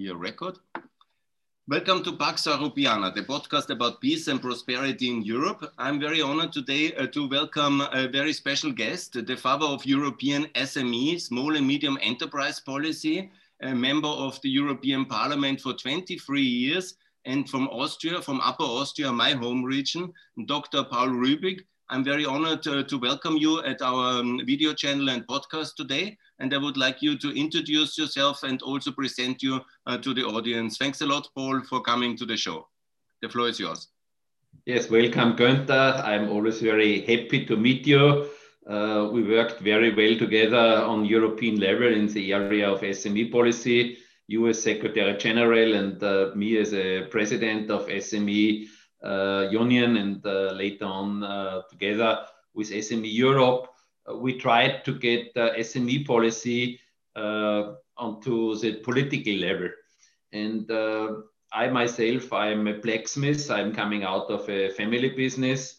here record. Welcome to Pax Europeana, the podcast about peace and prosperity in Europe. I'm very honored today uh, to welcome a very special guest, the father of European SME, small and medium enterprise policy, a member of the European Parliament for 23 years, and from Austria, from Upper Austria, my home region, Dr. Paul Rübig. I'm very honored uh, to welcome you at our um, video channel and podcast today and I would like you to introduce yourself and also present you uh, to the audience. Thanks a lot, Paul, for coming to the show. The floor is yours. Yes, welcome, Günther. I'm always very happy to meet you. Uh, we worked very well together on European level in the area of SME policy. You as Secretary General and uh, me as a President of SME Union, and uh, later on uh, together with SME Europe uh, we tried to get SME policy uh, onto the political level. And uh, I myself, I'm a blacksmith. I'm coming out of a family business.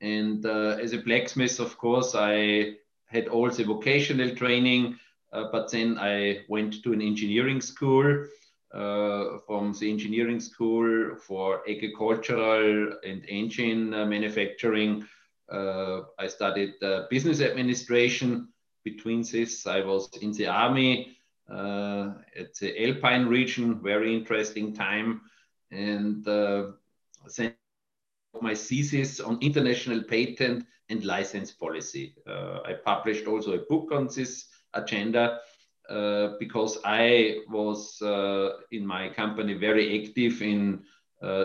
And as a blacksmith, of course, I had also vocational training, but then I went to an engineering school. Uh, from the engineering school for agricultural and engine uh, manufacturing uh, I studied business administration. Between this, I was in the army at the Alpine region, very interesting time. And then my thesis on international patent and license policy. Uh, I published also a book on this agenda because I was in my company very active in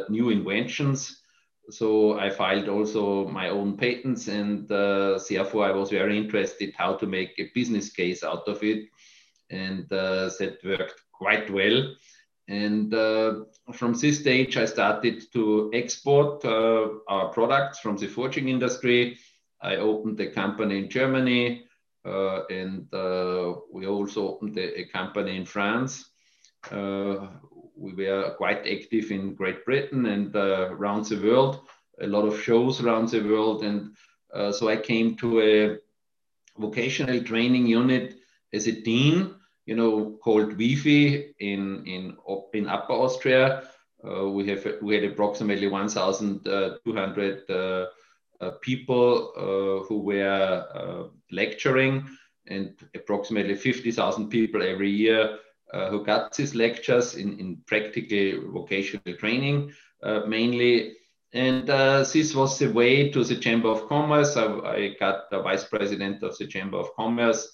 new inventions so I filed also my own patents, and uh, therefore I was very interested how to make a business case out of it, and uh, that worked quite well. And uh, from this stage, I started to export uh, our products from the forging industry. I opened a company in Germany, uh, and uh, we also opened a, a company in France we were quite active in Great Britain and uh, around the world, a lot of shows around the world. And uh, so I came to a vocational training unit as a dean, you know, called WIFI in, in, in Upper Austria. Uh, we, have, we had approximately 1,200 uh, uh, people uh, who were lecturing and approximately 50,000 people every year uh, who got these lectures in, in practical vocational training uh, mainly. And uh, this was the way to the Chamber of Commerce. I, I got the vice president of the Chamber of Commerce.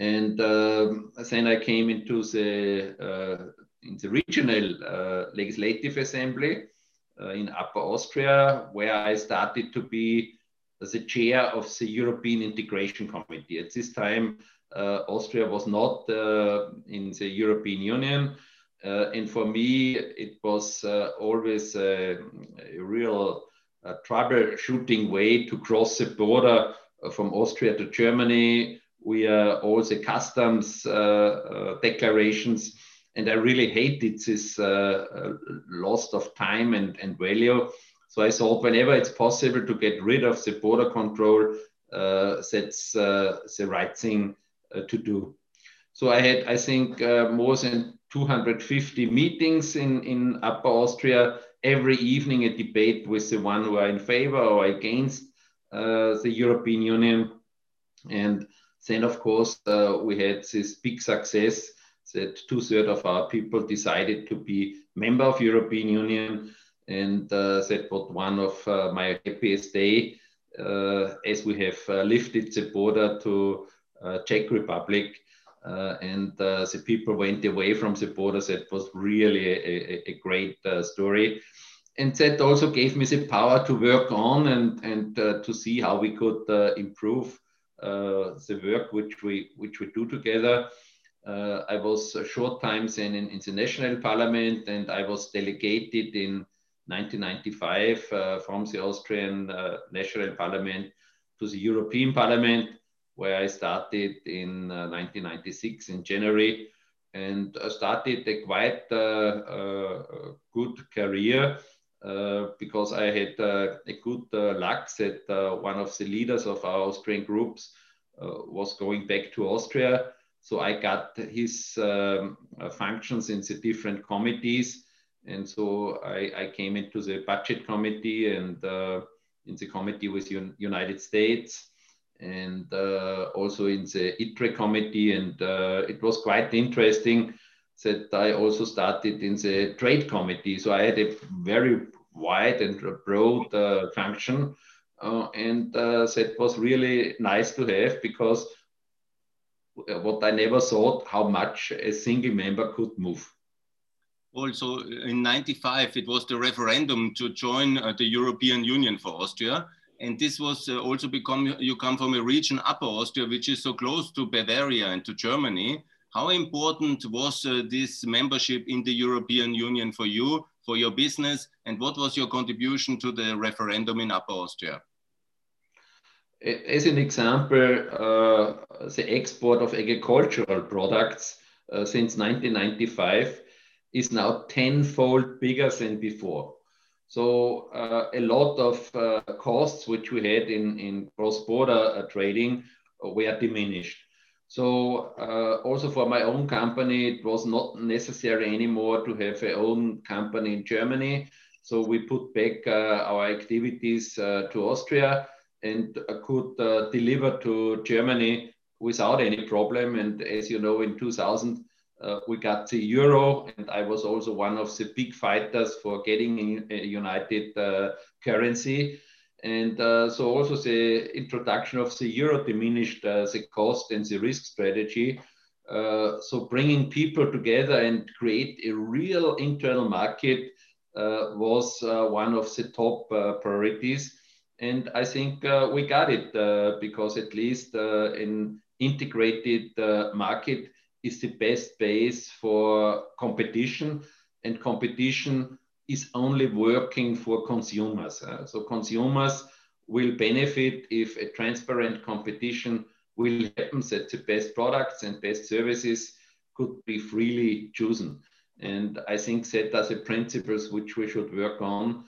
And um, then I came into the, uh, in the regional uh, legislative assembly uh, in Upper Austria, where I started to be the chair of the European Integration Committee. At this time, uh, Austria was not uh, in the European Union. Uh, and for me, it was always a, a real troubleshooting way to cross the border from Austria to Germany. We are all the customs declarations and I really hated this uh, uh, loss of time and, and value. So I thought whenever it's possible to get rid of the border control, uh, that's the right thing uh, to do. So I had, I think, uh, more than 250 meetings in, in Upper Austria. Every evening, a debate with the one who are in favor or against uh, the European Union. And then, of course, uh, we had this big success that two thirds of our people decided to be member of European Union. And uh, that was one of uh, my happiest day as we have lifted the border to uh, Czech Republic. Uh, and uh, the people went away from the borders. It was really a, a, great story and that also gave me the power to work on and and uh, to see how we could uh, improve uh, the work which we which we do together. I was a short time then in, in, the national parliament, and I was delegated in 1995 from the Austrian national parliament to the European Parliament where I started in uh, 1996 in January and started a quite uh, uh, good career uh, because I had uh, a good uh, luck that one of the leaders of our Austrian groups was going back to Austria. So I got his um, functions in the different committees. And so I, I came into the budget committee and uh, in the committee with Un United States and uh, also in the ITRE committee. And uh, it was quite interesting that I also started in the trade committee. So I had a very wide and broad uh, function. Uh, and uh, that was really nice to have because what I never thought how much a single member could move. Also, in 95, it was the referendum to join uh, the European Union for Austria. And this was uh, also become, you come from a region, Upper Austria, which is so close to Bavaria and to Germany. How important was uh, this membership in the European Union for you, for your business, and what was your contribution to the referendum in Upper Austria? As an example, uh, the export of agricultural products uh, since 1995 is now tenfold bigger than before. So uh, a lot of costs which we had in, in cross-border trading were diminished. So uh, also for my own company, it was not necessary anymore to have a own company in Germany. So we put back uh, our activities uh, to Austria and could deliver to Germany without any problem. And as you know, in 2000, uh, we got the euro, and I was also one of the big fighters for getting a united uh, currency. And uh, so also the introduction of the euro diminished uh, the cost and the risk strategy. Uh, so bringing people together and create a real internal market uh, was one of the top priorities. And I think we got it because at least an integrated market, is the best base for competition, and competition is only working for consumers. Uh, so consumers will benefit if a transparent competition will happen that the best products and best services could be freely chosen. And I think that are the principles which we should work on uh,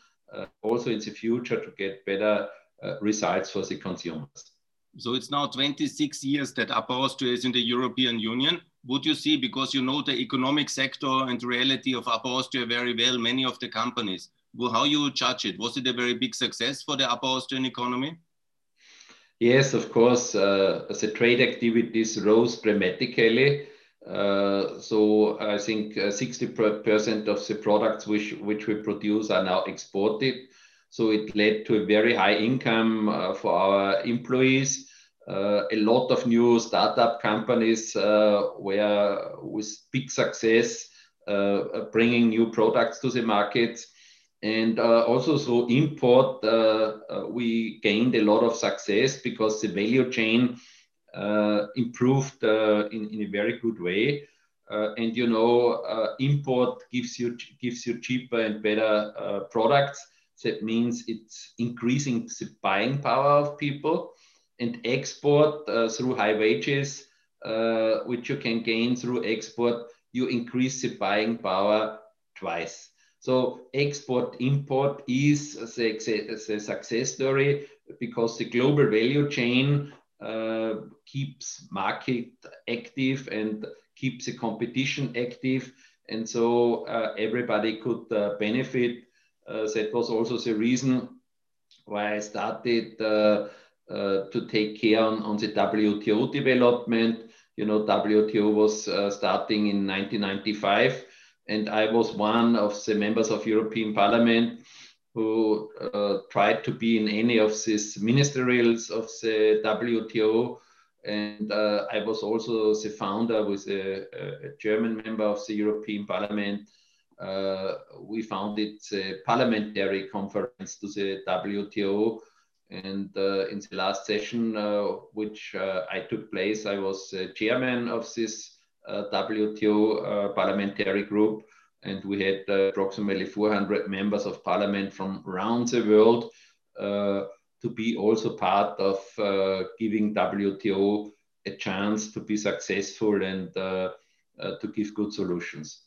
also in the future to get better uh, results for the consumers. So it's now 26 years that Upper Austria is in the European Union would you see, because you know the economic sector and reality of Upper Austria very well, many of the companies, how you judge it? Was it a very big success for the Upper Austrian economy? Yes, of course. Uh, the trade activities rose dramatically. So I think 60% uh, of the products which, we produce are now exported. So it led to a very high income uh, for our employees uh, a lot of new startup companies were with big success bringing new products to the market. And also through import, we gained a lot of success because the value chain improved in, in a very good way. Uh, and you know uh, import gives you gives you cheaper and better uh, products that means it's increasing the buying power of people and export uh, through high wages, uh, which you can gain through export, you increase the buying power twice. So export import is the, success story because the global value chain uh, keeps market active and keeps the competition active. And so uh, everybody could uh, benefit. Uh, that was also the reason why I started uh, to take care on, on the WTO development. You know, WTO was uh, starting in 1995, and I was one of the members of European Parliament who uh, tried to be in any of these ministerials of the WTO. And uh, I was also the founder with a, a, German member of the European Parliament. Uh, we founded the parliamentary conference to the WTO, and uh, in the last session, uh, which uh, I took place, I was chairman of this WTO parliamentary group. And we had uh, approximately 400 members of parliament from around the world uh, to be also part of uh, giving WTO a chance to be successful and to give good solutions.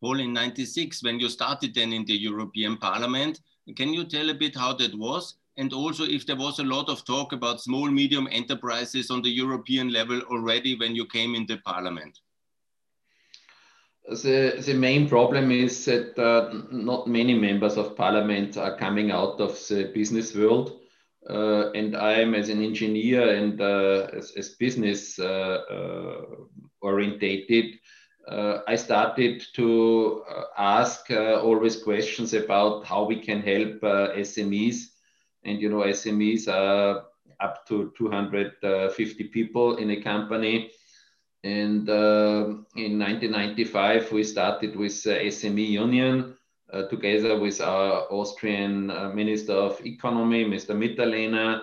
Paul, in 96, when you started then in the European Parliament, can you tell a bit how that was? and also if there was a lot of talk about small medium enterprises on the European level already when you came in the parliament? The, the main problem is that uh, not many members of parliament are coming out of the business world. Uh, and I'm as an engineer and uh, as, as, business uh, uh, orientated, uh, I started to ask always questions about how we can help SMEs and you know SMEs are up to 250 people in a company. And uh, in 1995, we started with uh, SME Union uh, together with our Austrian uh, Minister of Economy, Mr. Mitterlehner,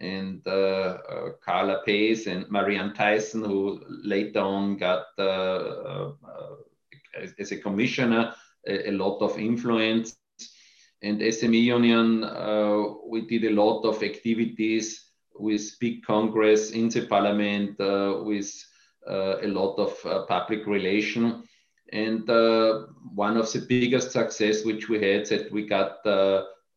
and uh, uh, Karla Peijs and Marianne Thyssen, who later on got, as a commissioner, a, a lot of influence and SME Union, uh, we did a lot of activities with big congress in the parliament, uh, with uh, a lot of public relation. And one of the biggest success which we had that we got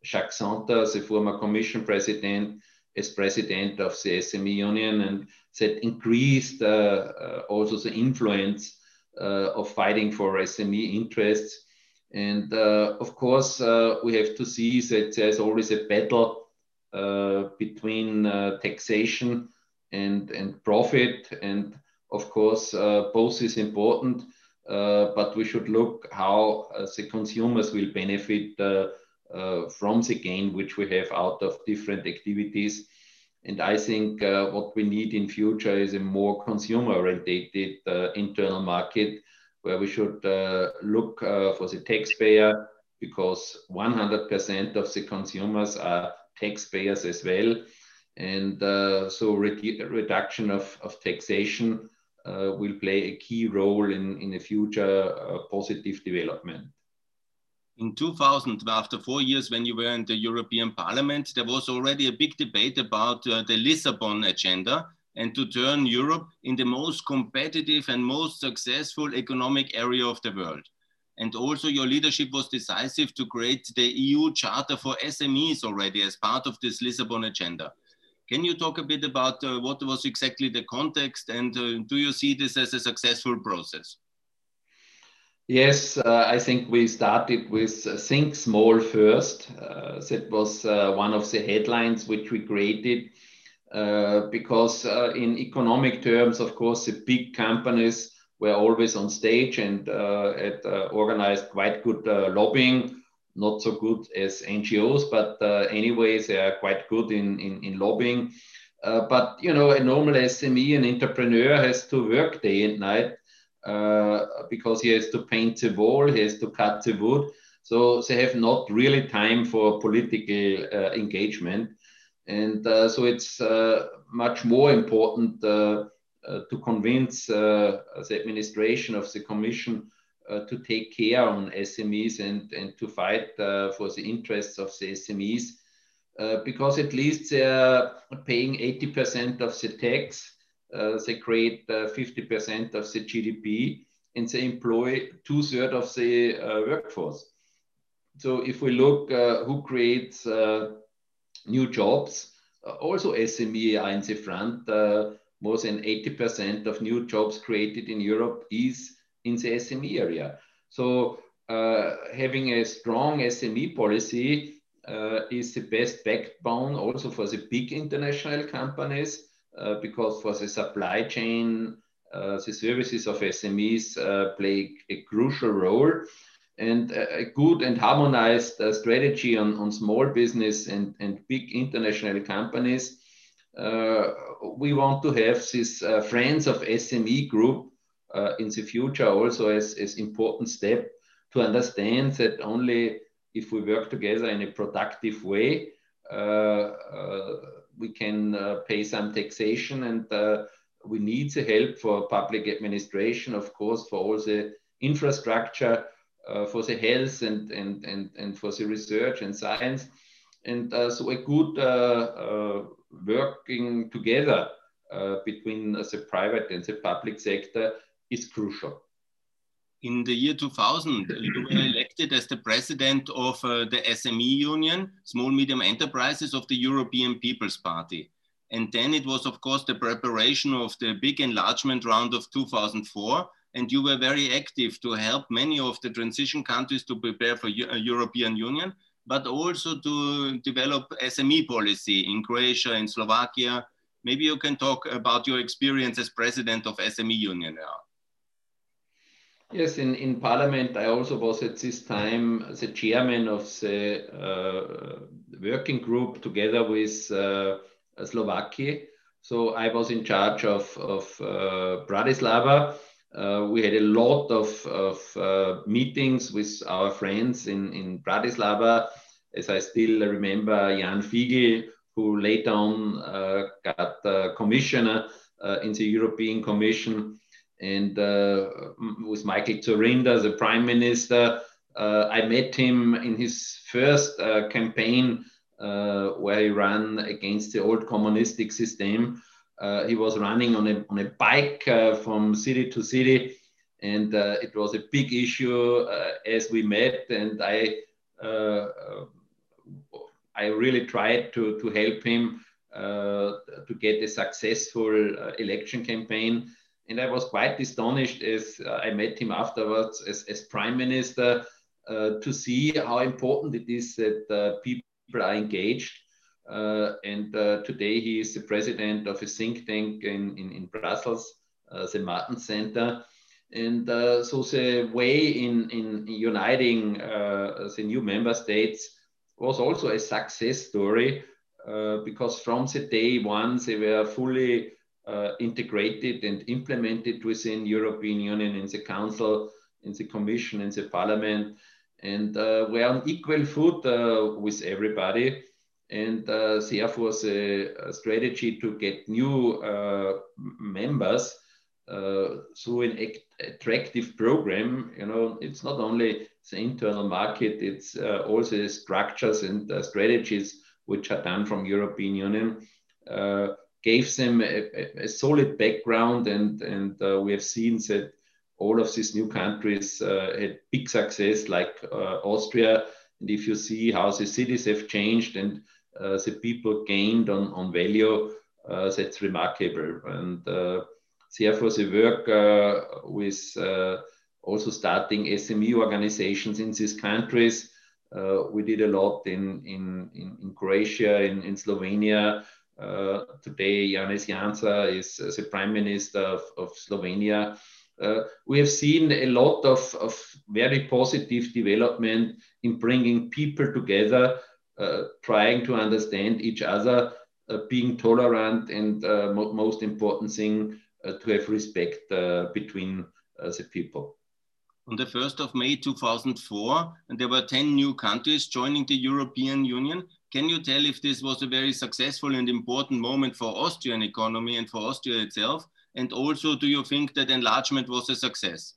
Jacques Santer, the former commission president, as president of the SME Union, and that increased uh, uh, also the influence uh, of fighting for SME interests. And uh, of course, uh, we have to see that there's always a battle uh, between taxation and, and profit. And of course, both is important, but we should look how the consumers will benefit uh, from the gain which we have out of different activities. And I think uh, what we need in future is a more consumer-oriented uh, internal market where we should uh, look uh, for the taxpayer because 100% of the consumers are taxpayers as well. And uh, so redu reduction of, of taxation uh, will play a key role in, in a future uh, positive development. In 2000, after four years when you were in the European Parliament, there was already a big debate about uh, the Lisbon agenda and to turn Europe in the most competitive and most successful economic area of the world. And also your leadership was decisive to create the EU Charter for SMEs already as part of this Lisbon agenda. Can you talk a bit about uh, what was exactly the context and uh, do you see this as a successful process? Yes, uh, I think we started with uh, Think Small first. Uh, that was uh, one of the headlines which we created because in economic terms, of course, the big companies were always on stage and uh, had organized quite good lobbying. Not so good as NGOs, but anyways, they are quite good in, in, in lobbying. but you know, a normal SME, an entrepreneur, has to work day and night uh, because he has to paint the wall, he has to cut the wood. So they have not really time for political uh, engagement. And uh, so it's uh, much more important uh, to convince the administration of the Commission to take care on SMEs and, and to fight for the interests of the SMEs. Uh, because at least they're paying 80% of the tax, uh, they create 50% uh, of the GDP, and they employ two thirds of the workforce. So if we look who creates new jobs. Uh, also, SME are in the front. Uh, more than 80% of new jobs created in Europe is in the SME area. So uh, having a strong SME policy uh, is the best backbone also for the big international companies uh, because for the supply chain, uh, the services of SMEs play a crucial role and a good and harmonized uh, strategy on, on small business and, and big international companies. Uh, we want to have this uh, Friends of SME group uh, in the future also as, as important step to understand that only if we work together in a productive way, uh, uh, we can pay some taxation and we need the help for public administration, of course, for all the infrastructure uh, for the health and, and, and, and for the research and science. And uh, so a good uh, working together between the private and the public sector is crucial. in the year 2000, you were elected as the president of uh, the SME Union, Small Medium Enterprises of the European People's Party. And then it was, of course, the preparation of the big enlargement round of 2004. And you were very active to help many of the transition countries to prepare for uh, European Union, but also to develop SME policy in Croatia and Slovakia. Maybe you can talk about your experience as president of SME Union now. Yes, in, in Parliament, I also was at this time the chairman of the uh, working group together with uh, Slovakia. So I was in charge of, of uh, Bratislava. Uh, we had a lot of, of uh, meetings with our friends in, in Bratislava. As I still remember, Jan Figeľ, who later on uh, got commissioner in the European Commission and uh, with Michael Dzurinda, the prime minister. Uh, I met him in his first uh, campaign where he ran against the old communistic system. he was running on a, on a bike from city to city, and it was a big issue as we met. And I I really tried to, to help him uh, to get a successful uh, election campaign. And I was quite astonished as uh, I met him afterwards as, as prime minister uh, to see how important it is that uh, people are engaged. Uh, and uh, today he is the president of a think tank in, in, in Brussels, uh, the Martin Center. And so the way in, in uniting the new member states was also a success story because from the day one they were fully uh, integrated and implemented within European Union in the Council, in the Commission, in the Parliament, and uh, we're on equal foot uh, with everybody. And uh, therefore, the uh, strategy to get new uh, members through an attractive program, you know, it's not only the internal market, it's also the structures and strategies which are done from European Union gave them a, a solid background, and and uh, we have seen that all of these new countries uh, had big success, like uh, Austria. And if you see how the cities have changed and uh, the people gained on on value, uh, that's remarkable. And therefore, the work with also starting SME organizations in these countries. Uh, we did a lot in, in, in, in Croatia, in, in Slovenia, uh, today, Janez Janša is the prime minister of, of Slovenia. Uh, we have seen a lot of, of very positive development in bringing people together, uh, trying to understand each other, uh, being tolerant, and uh, mo most important thing, uh, to have respect between the people. On the 1st of May 2004, and there were 10 new countries joining the European Union. Can you tell if this was a very successful and important moment for Austrian economy and for Austria itself? And also, do you think that enlargement was a success?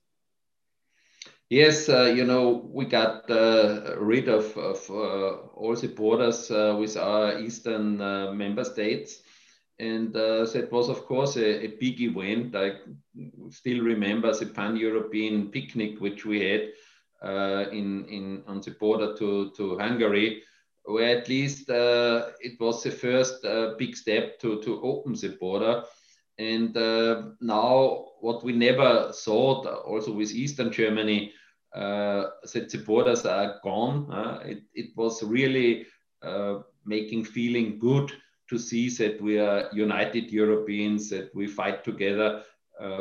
Yes, uh, you know, we got uh, rid of, of uh, all the borders uh, with our eastern uh, member states. And uh, that was, of course, a, a, big event. I still remember the pan European picnic which we had in, in, on the border to, to Hungary where at least uh, it was the first uh, big step to, to open the border. And uh, now, what we never thought, also with Eastern Germany, uh, that the borders are gone. Uh, it, it was really uh, making feeling good to see that we are united Europeans, that we fight together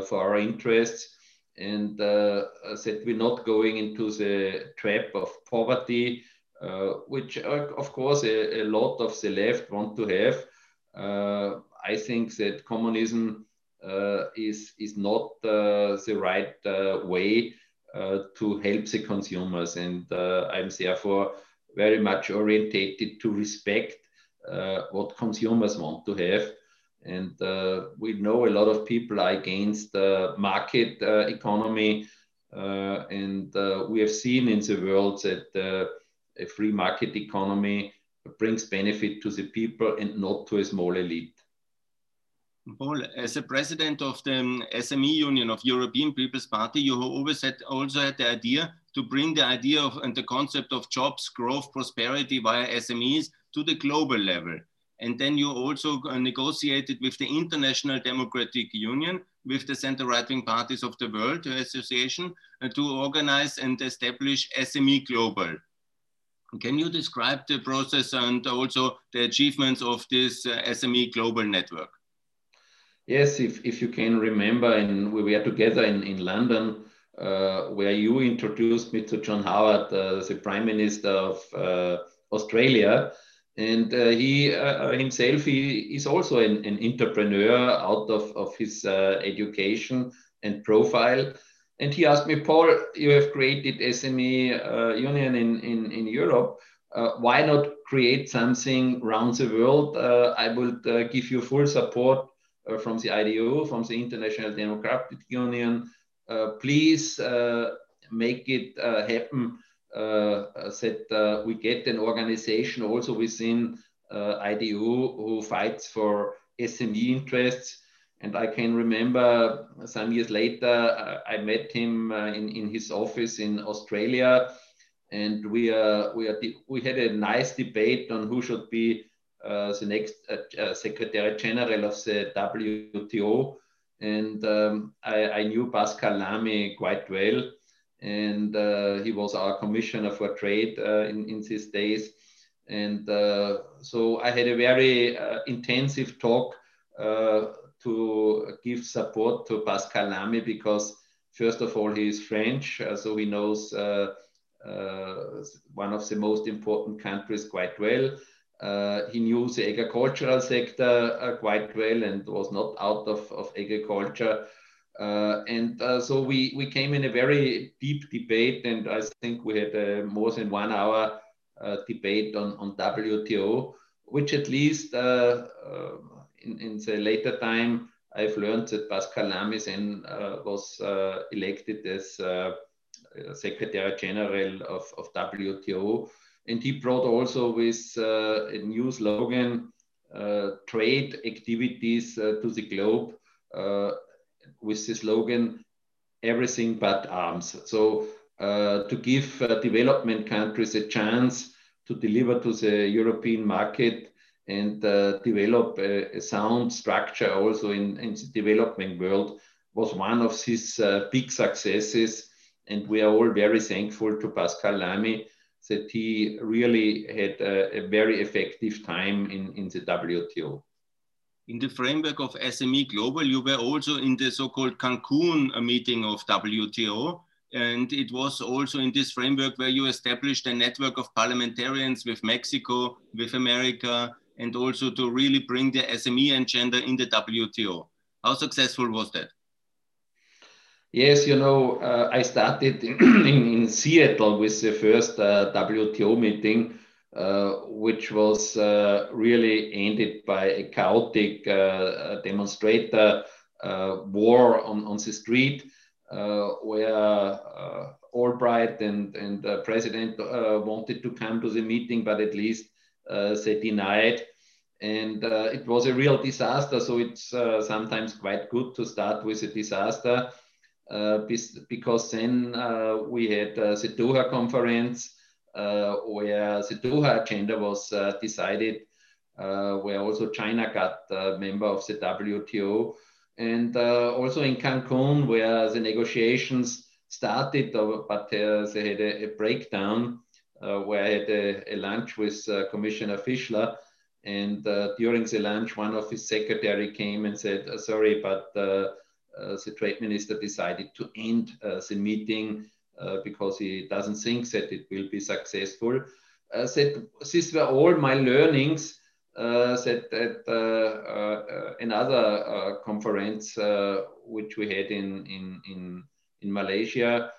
for our interests, and that we're not going into the trap of poverty uh, which uh, of course a, a, lot of the left want to have. Uh, I think that communism is, is not the right way to help the consumers. And I'm therefore very much orientated to respect what consumers want to have. And uh, we know a lot of people are against uh, market uh, economy. and we have seen in the world that a free market economy brings benefit to the people and not to a small elite. Paul, as a president of the SME Union of European People's Party, you always had also had the idea to bring the idea of and the concept of jobs, growth, prosperity via SMEs to the global level. And then you also uh, negotiated with the International Democratic Union, with the center right wing parties of the world association, uh, to organize and establish SME Global. Can you describe the process and also the achievements of this uh, SME Global network? Yes, if, if you can remember, and we were together in, in London, uh, where you introduced me to John Howard, uh, the Prime Minister of uh, Australia. And uh, he uh, himself, he is also an, an, entrepreneur out of, of his education and profile. And he asked me, Paul, you have created SME uh, Union in, in, in Europe. Uh, why not create something around the world? Uh, I would give you full support from the IDU, from the International Democratic Union, uh, please uh, make it uh, happen that we get an organization also within IDU who fights for SME interests. And I can remember some years later, I met him in, in his office in Australia. And we uh, we, are we had a nice debate on who should be uh, the next uh, Secretary General of the WTO and um, I, I, knew Pascal Lamy quite well, and uh, he was our commissioner for trade uh, in, in these days. And uh, so I had a very uh, intensive talk uh, to give support to Pascal Lamy because, first of all, he is French, uh, so he knows one of the most important countries quite well. Uh, he knew the agricultural sector uh, quite well and was not out of, of agriculture. Uh, and uh, so we, we came in a very deep debate, and I think we had more than one hour uh, debate on, on WTO, which at least uh, in, in the later time, I've learned that Pascal Lamy then was elected as Secretary General of, of WTO and he brought also with uh, a new slogan, uh, trade activities uh, to the globe with the slogan, everything but arms. So to give development countries a chance to deliver to the European market and uh, develop a, a, sound structure also in, in, the developing world was one of his uh, big successes. And we are all very thankful to Pascal Lamy that he really had a, a very effective time in, in the WTO. In the framework of SME Global, you were also in the so-called Cancun meeting of WTO. And it was also in this framework where you established a network of parliamentarians with Mexico, with America, and also to really bring the SME agenda in the WTO. How successful was that? Yes, you know, uh, I started in, in, Seattle with the first uh, WTO meeting, uh, which was uh, really ended by a chaotic uh, demonstrator uh, war on, on the street, where Albright and, and the president wanted to come to the meeting, but at least they denied. And it was a real disaster. So it's sometimes quite good to start with a disaster uh, because then uh, we had uh, the Doha conference where the Doha agenda was decided, where also China got a member of the WTO. And also in Cancun, where the negotiations started, but they had a, a breakdown uh, where I had a, a lunch with uh, Commissioner Fischler. And uh, during the lunch, one of his secretary came and said, sorry, but uh, the trade minister decided to end uh, the meeting uh, because he doesn't think that it will be successful. that these were all my learnings that at another conference which we had in, in, in, in Malaysia,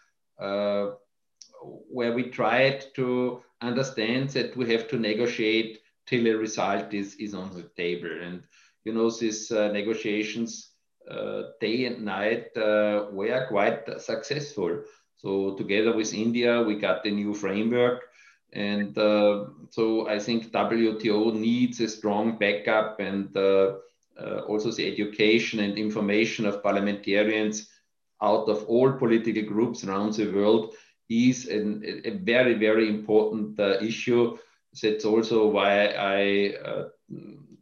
where we tried to understand that we have to negotiate till a result is, is on the table. And you know, these uh, negotiations uh, day and night uh, were quite successful. So together with India, we got the new framework. And uh, so I think WTO needs a strong backup and also the education and information of parliamentarians out of all political groups around the world is an, a very, very important uh, issue. That's also why I uh,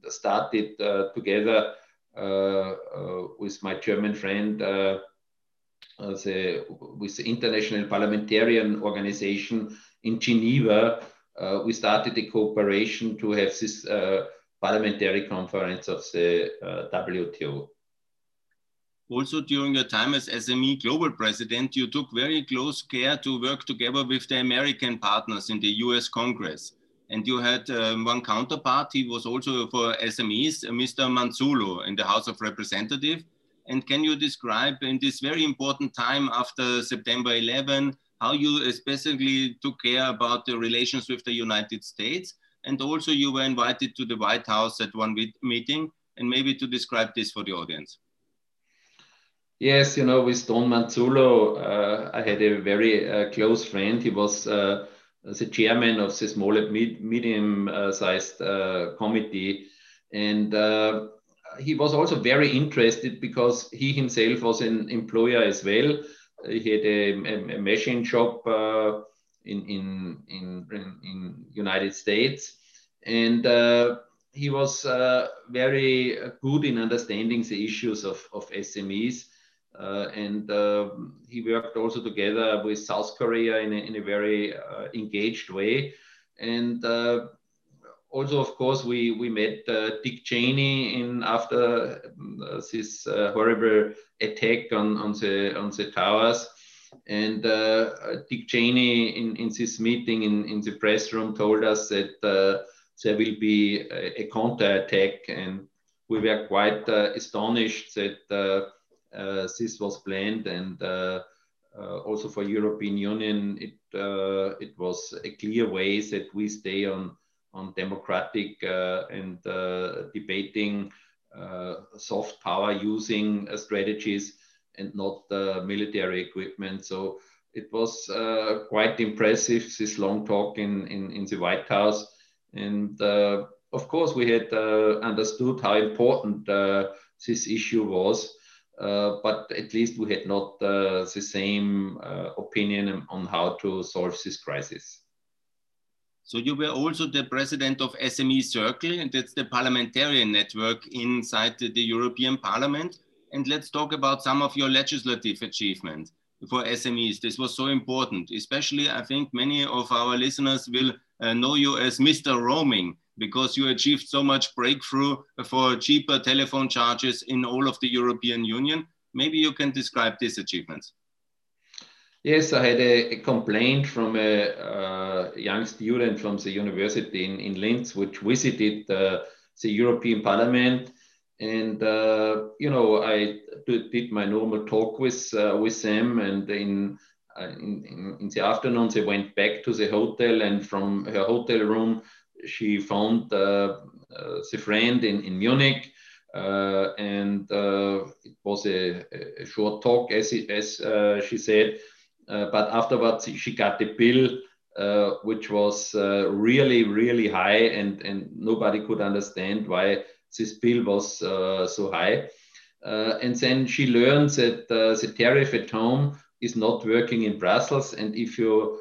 started uh, together uh, uh, with my German friend the, with the International Parliamentarian Organization in Geneva. we started a cooperation to have this parliamentary conference of the WTO also during your time as SME global president, you took very close care to work together with the American partners in the US Congress. And you had um, one counterpart, he was also for SMEs, Mr. Manzullo in the House of Representatives. And can you describe in this very important time after September 11, how you especially took care about the relations with the United States? And also you were invited to the White House at one meeting and maybe to describe this for the audience. Yes, you know, with Don Manzullo, uh, I had a very uh, close friend. He was uh, the chairman of the small and medium-sized uh, committee, and uh, he was also very interested because he himself was an employer as well. He had a, a machine shop uh, in, in in in United States, and he was very good in understanding the issues of, of SMEs and uh, he worked also together with South Korea in a, in a very uh, engaged way. And also, of course, we, we met Dick Cheney in after this horrible attack on, on, the, on the towers. And uh, Dick Cheney, in, in this meeting in, in the press room, told us that uh, there will be a, a counterattack. And we were quite uh, astonished that uh, this was planned and uh, uh, also for European Union, it, it was a clear way that we stay on, on democratic and debating soft power using strategies and not military equipment. So it was uh, quite impressive this long talk in, in, in the White House. And uh, of course, we had uh, understood how important this issue was. Uh, but at least we had not uh, the same uh, opinion on how to solve this crisis. So you were also the president of SME Circle, and that's the parliamentarian network inside the, European Parliament. And let's talk about some of your legislative achievements for SMEs. This was so important, especially I think many of our listeners will uh, know you as Mr. Roaming because you achieved so much breakthrough for cheaper telephone charges in all of the European Union. Maybe you can describe these achievements. Yes, I had a, a complaint from a uh, young student from the university in, in Linz, which visited uh, the European Parliament. And, uh, you know, I did my normal talk with, uh, with them. And uh, in, in, in the afternoon, they went back to the hotel. And from her hotel room, she found uh, uh, the friend in, in Munich. Uh, and it was a, a, short talk, as, it, as she said. but afterwards, she got the bill uh, which was uh, really, really high, and, and nobody could understand why this bill was uh, so high. and then she learned that the tariff at home is not working in Brussels, and if you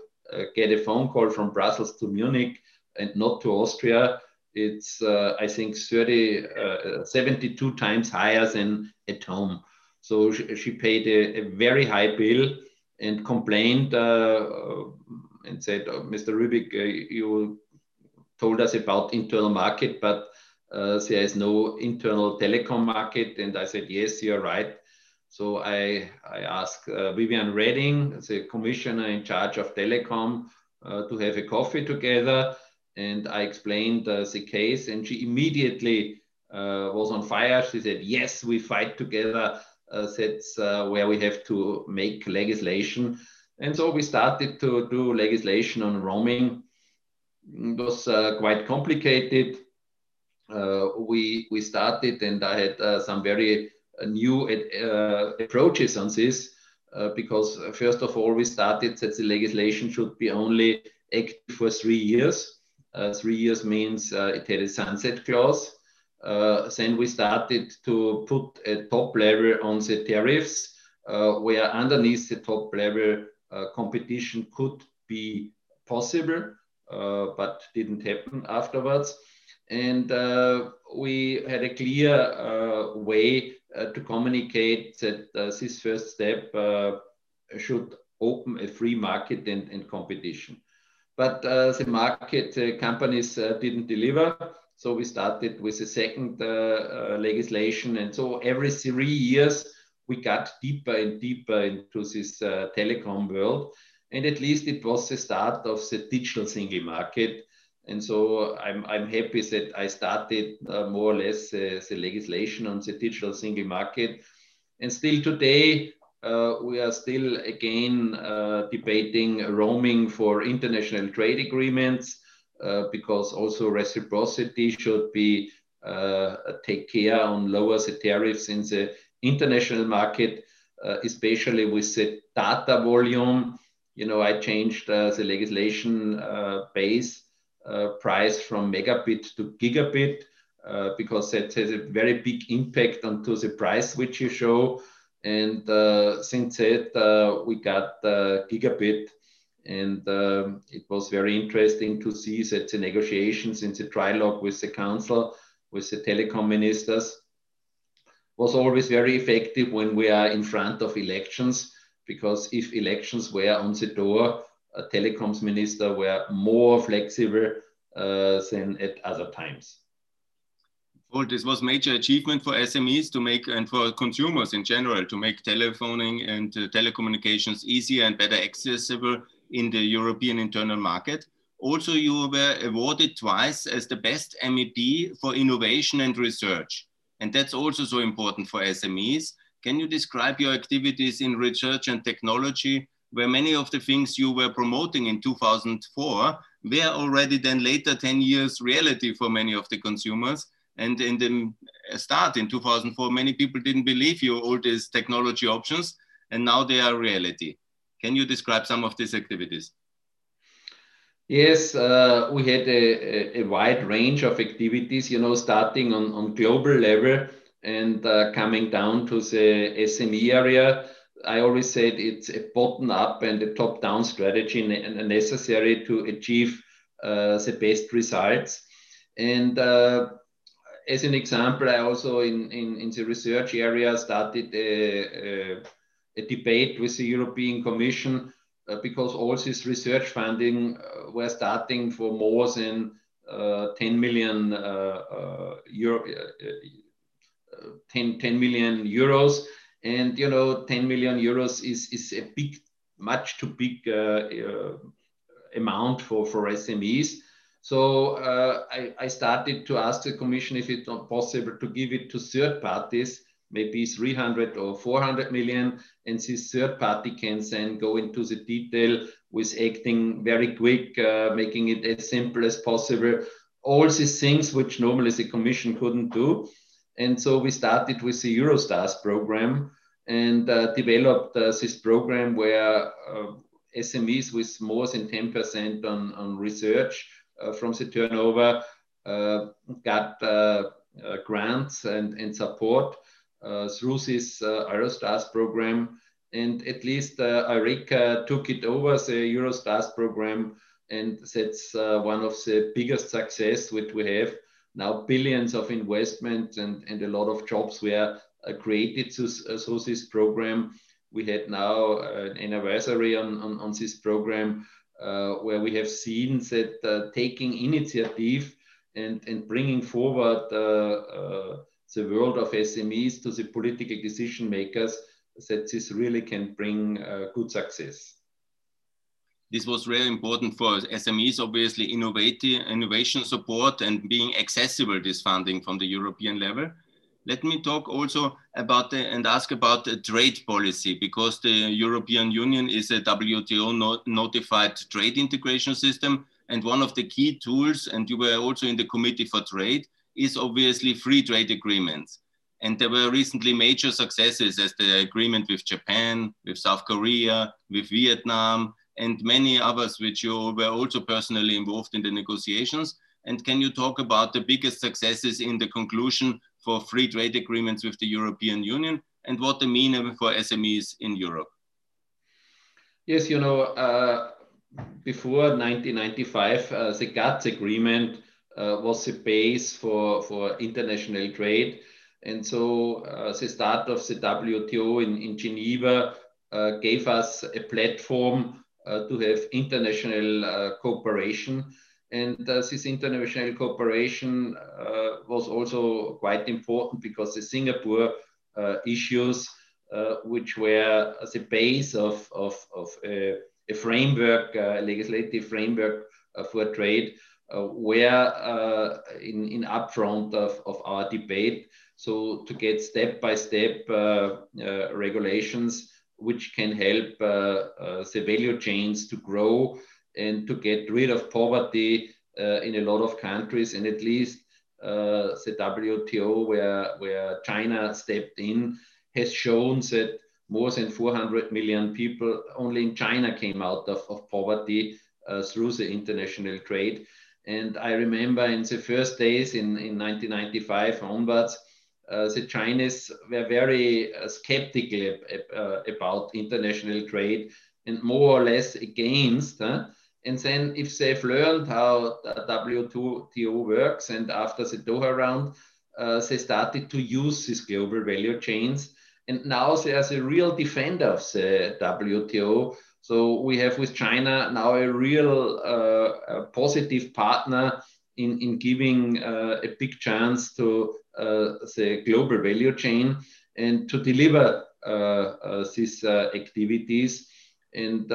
get a phone call from Brussels to Munich, and not to Austria, it's, uh, I think, 30, uh, 72 times higher than at home. So she, she paid a, a, very high bill and complained uh, and said, oh, Mr. Rübig, uh, you told us about internal market, but uh, there is no internal telecom market. And I said, yes, you're right. So I, I asked uh, Viviane Reding, the commissioner in charge of telecom, to have a coffee together and I explained uh, the case, and she immediately uh, was on fire. She said, "Yes, we fight together. Uh, that's uh, where we have to make legislation." And so we started to do legislation on roaming. It was uh, quite complicated. Uh, we we started, and I had some very new approaches on this. because first of all, we started that the legislation should be only active for three years three years means uh, it had a sunset clause. uh, then we started to put a top level on the tariffs, uh, where underneath the top level uh, competition could be possible, uh, but didn't happen afterwards. And uh, we had a clear uh, way to communicate that this first step should open a free market and, and competition. But the market companies didn't deliver. So we started with the second uh, uh, legislation. And so every three years, we got deeper and deeper into this uh, telecom world. And at least it was the start of the digital single market. And so I'm, I'm happy that I started uh, more or less uh, the legislation on the digital single market. And still today, uh, we are still again debating roaming for international trade agreements. Uh, because also reciprocity should be uh, take care on lower the tariffs in the international market, uh, especially with the data volume. You know, I changed the legislation base price from megabit to gigabit. Uh, because that has a very big impact onto the price which you show. And uh, since that, uh, we got gigabit and um, it was very interesting to see that the negotiations in the trilogue with the council, with the telecom ministers, was always very effective when we are in front of elections, because if elections were on the door, a telecoms minister were more flexible uh, than at other times. This was a major achievement for SMEs to make and for consumers in general to make telephoning and uh, telecommunications easier and better accessible in the European internal market. Also, you were awarded twice as the best MEP for innovation and research. And that's also so important for SMEs. Can you describe your activities in research and technology, where many of the things you were promoting in 2004 were already then later 10 years reality for many of the consumers? And in the start in 2004, many people didn't believe you all these technology options, and now they are reality. Can you describe some of these activities? Yes, uh, we had a, a, wide range of activities, you know, starting on, on global level and uh, coming down to the SME area. I always said it's a bottom up and a top down strategy necessary to achieve uh, the best results. And uh, as an example, I also in, in, in the research area started a, a a debate with the European Commission uh, because all this research funding uh, were starting for more than uh, 10 million uh, uh, euro, uh, 10, 10 million euros. And, you know, 10 million euros is, is a big, much too big amount for, for SMEs. So I, I started to ask the Commission if it's not possible to give it to third parties maybe 300 or 400 million. And this third party can then go into the detail with acting very quick, uh, making it as simple as possible. All these things which normally the commission couldn't do. And so we started with the Eurostars program and uh, developed uh, this program where uh, SMEs with more than 10% on, on research uh, from the turnover uh, got grants and, and support uh, through this uh, Eurostars program. And at least uh, EUREKA took it over, the Eurostars program, and that's one of the biggest success which we have. Now billions of investment and, and a lot of jobs were created through, through this program. We had now an anniversary on, on, on this program uh, where we have seen that uh, taking initiative and, and bringing forward uh, the world of SMEs to the political decision makers that this really can bring uh, good success. This was really important for SMEs, obviously innovative, innovation support and being accessible this funding from the European level. Let me talk also about the, and ask about the trade policy because the European Union is a WTO no, notified trade integration system and one of the key tools, and you were also in the Committee for Trade, is obviously free trade agreements. And there were recently major successes as the agreement with Japan, with South Korea, with Vietnam, and many others which you were also personally involved in the negotiations. And can you talk about the biggest successes in the conclusion for free trade agreements with the European Union and what they mean for SMEs in Europe? Yes, you know, uh, before 1995, uh, the GATS agreement uh, was the base for, for international trade. And so uh, the start of the WTO in, in Geneva uh, gave us a platform uh, to have international cooperation. And uh, this international cooperation uh, was also quite important because the Singapore uh, issues uh, which were the base of, of, of a, a framework, a legislative framework uh, for trade, uh, were in, in upfront of, of our debate. So to get step by step regulations which can help the value chains to grow and to get rid of poverty in a lot of countries and at least uh, the WTO, where, where China stepped in, has shown that more than 400 million people only in China came out of, of poverty uh, through the international trade. And I remember in the first days in, in 1995 onwards, uh, the Chinese were very uh, skeptical uh, about international trade and more or less against. Huh? And then if they've learned how WTO works and after the Doha round, uh, they started to use these global value chains and now there's a real defender of the WTO. So we have with China now a real uh, a positive partner in, in giving uh, a big chance to uh, the global value chain and to deliver uh, uh, these activities. And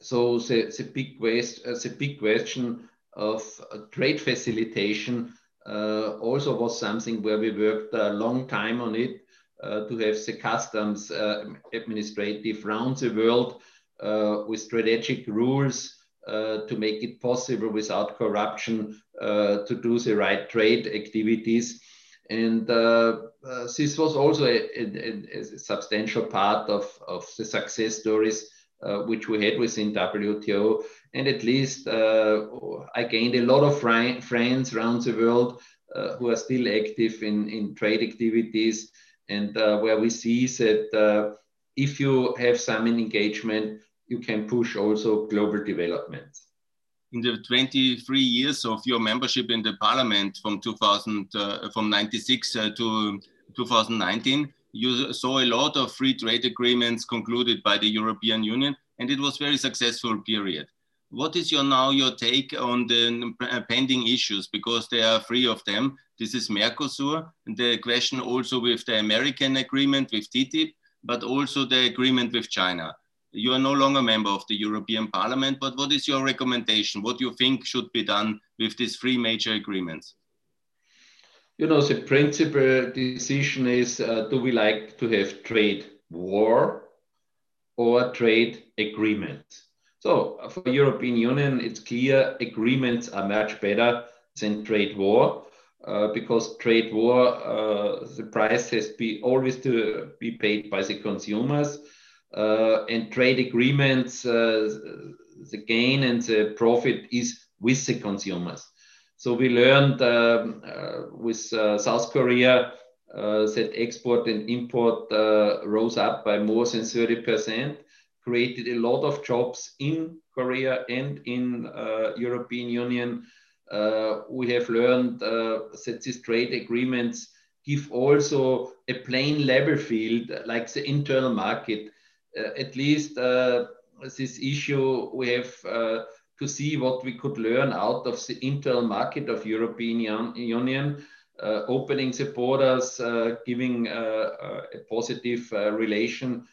so the, the, big quest, the big question of trade facilitation also was something where we worked a long time on it uh, to have the customs uh, administrative round the world uh, with strategic rules to make it possible without corruption to do the right trade activities. And uh, uh, this was also a, a, a, substantial part of, of the success stories uh, which we had within WTO. And at least I gained a lot of fri- friends around the world who are still active in, in trade activities and uh, where we see that uh, if you have some engagement, you can push also global development. In the 23 years of your membership in the parliament from 2000, uh, from 96 uh, to 2019, you saw a lot of free trade agreements concluded by the European Union, and it was very successful period. What is your now your take on the uh, pending issues because there are three of them this is Mercosur. And the question also with the American agreement with TTIP, but also the agreement with China. You are no longer a member of the European Parliament, but what is your recommendation? What do you think should be done with these three major agreements? You know, the principal decision is uh, do we like to have trade war or trade agreement? So for European Union, it's clear agreements are much better than trade war. Uh, because trade war, uh, the price has be always to be paid by the consumers, uh, and trade agreements, uh, the gain and the profit is with the consumers. So we learned um, uh, with South Korea that export and import rose up by more than 30%, created a lot of jobs in Korea and in European Union uh, we have learned uh, that these trade agreements give also a plain level field like the internal market. Uh, at least this issue we have to see what we could learn out of the internal market of European Union, uh, opening the borders, uh, giving uh, a positive relation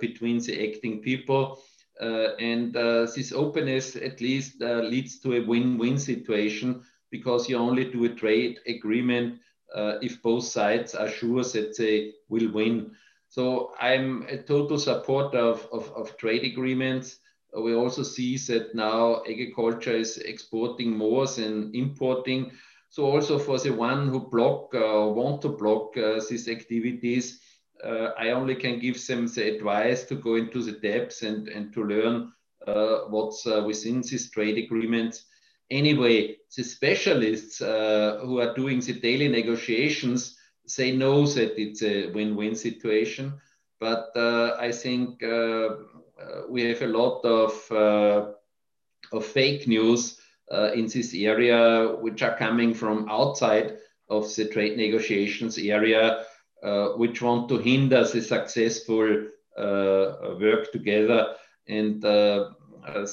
between the acting people. Uh, and uh, this openness at least uh, leads to a win-win situation because you only do a trade agreement if both sides are sure that they will win. So I'm a total supporter of, of, of trade agreements. We also see that now agriculture is exporting more than importing. So also for the one who block uh, want to block uh, these activities, uh, I only can give them the advice to go into the depths and, and to learn uh, what's uh, within these trade agreements. anyway, the specialists uh, who are doing the daily negotiations, they know that it's a win-win situation. But I think we have a lot of, of fake news in this area, which are coming from outside of the trade negotiations area, which want to hinder the successful work together. And uh,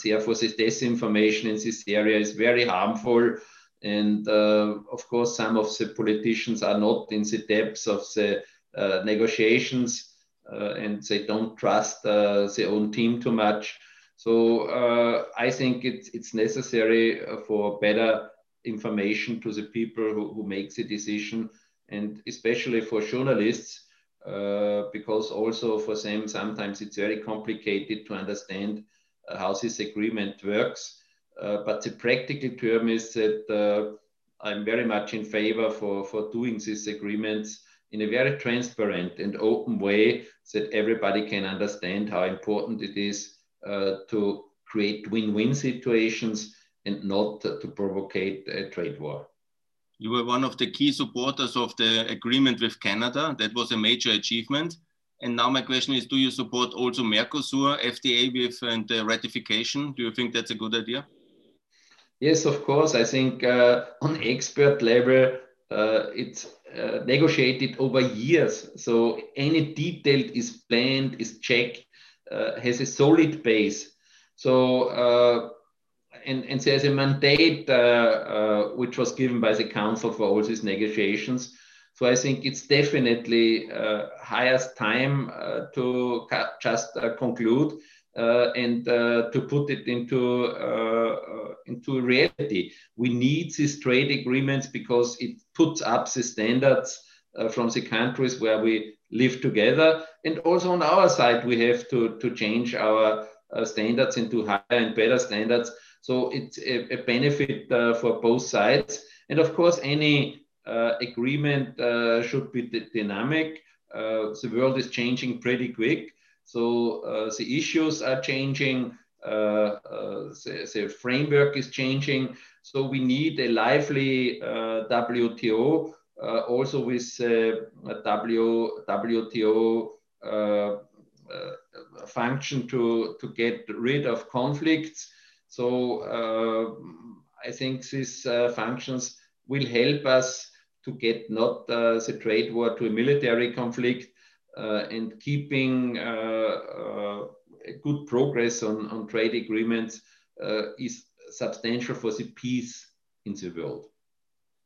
therefore, this disinformation in this area is very harmful. And uh, of course, some of the politicians are not in the depths of the uh, negotiations and they don't trust their own team too much. So I think it's, it's necessary for better information to the people who, who make the decision and especially for journalists uh, because also for them sometimes it's very complicated to understand how this agreement works. Uh, but the practical term is that uh, I'm very much in favor for, for doing these agreements in a very transparent and open way that everybody can understand how important it is uh, to create win-win situations and not to provocate a trade war. You were one of the key supporters of the agreement with Canada. That was a major achievement. And now my question is, do you support also Mercosur FTA with and the ratification? Do you think that's a good idea? Yes, of course. I think uh, on expert level, uh, it's uh, negotiated over years. So any detail is planned, is checked, uh, has a solid base. So uh, and, and there's a mandate uh, which was given by the council for all these negotiations. So I think it's definitely uh, highest time uh, to just uh, conclude uh, and uh, to put it into uh, into reality. We need these trade agreements because it puts up the standards from the countries where we live together, and also on our side we have to to change our standards into higher and better standards. So it's a, a benefit for both sides, and of course any uh, agreement uh, should be dynamic. Uh, the world is changing pretty quick. So the issues are changing. The, the, framework is changing. So we need a lively WTO, also with w, WTO function to, to get rid of conflicts. So uh, I think these uh, functions will help us to get not uh, the trade war to a military conflict uh, and keeping uh, good progress on, on trade agreements is substantial for the peace in the world.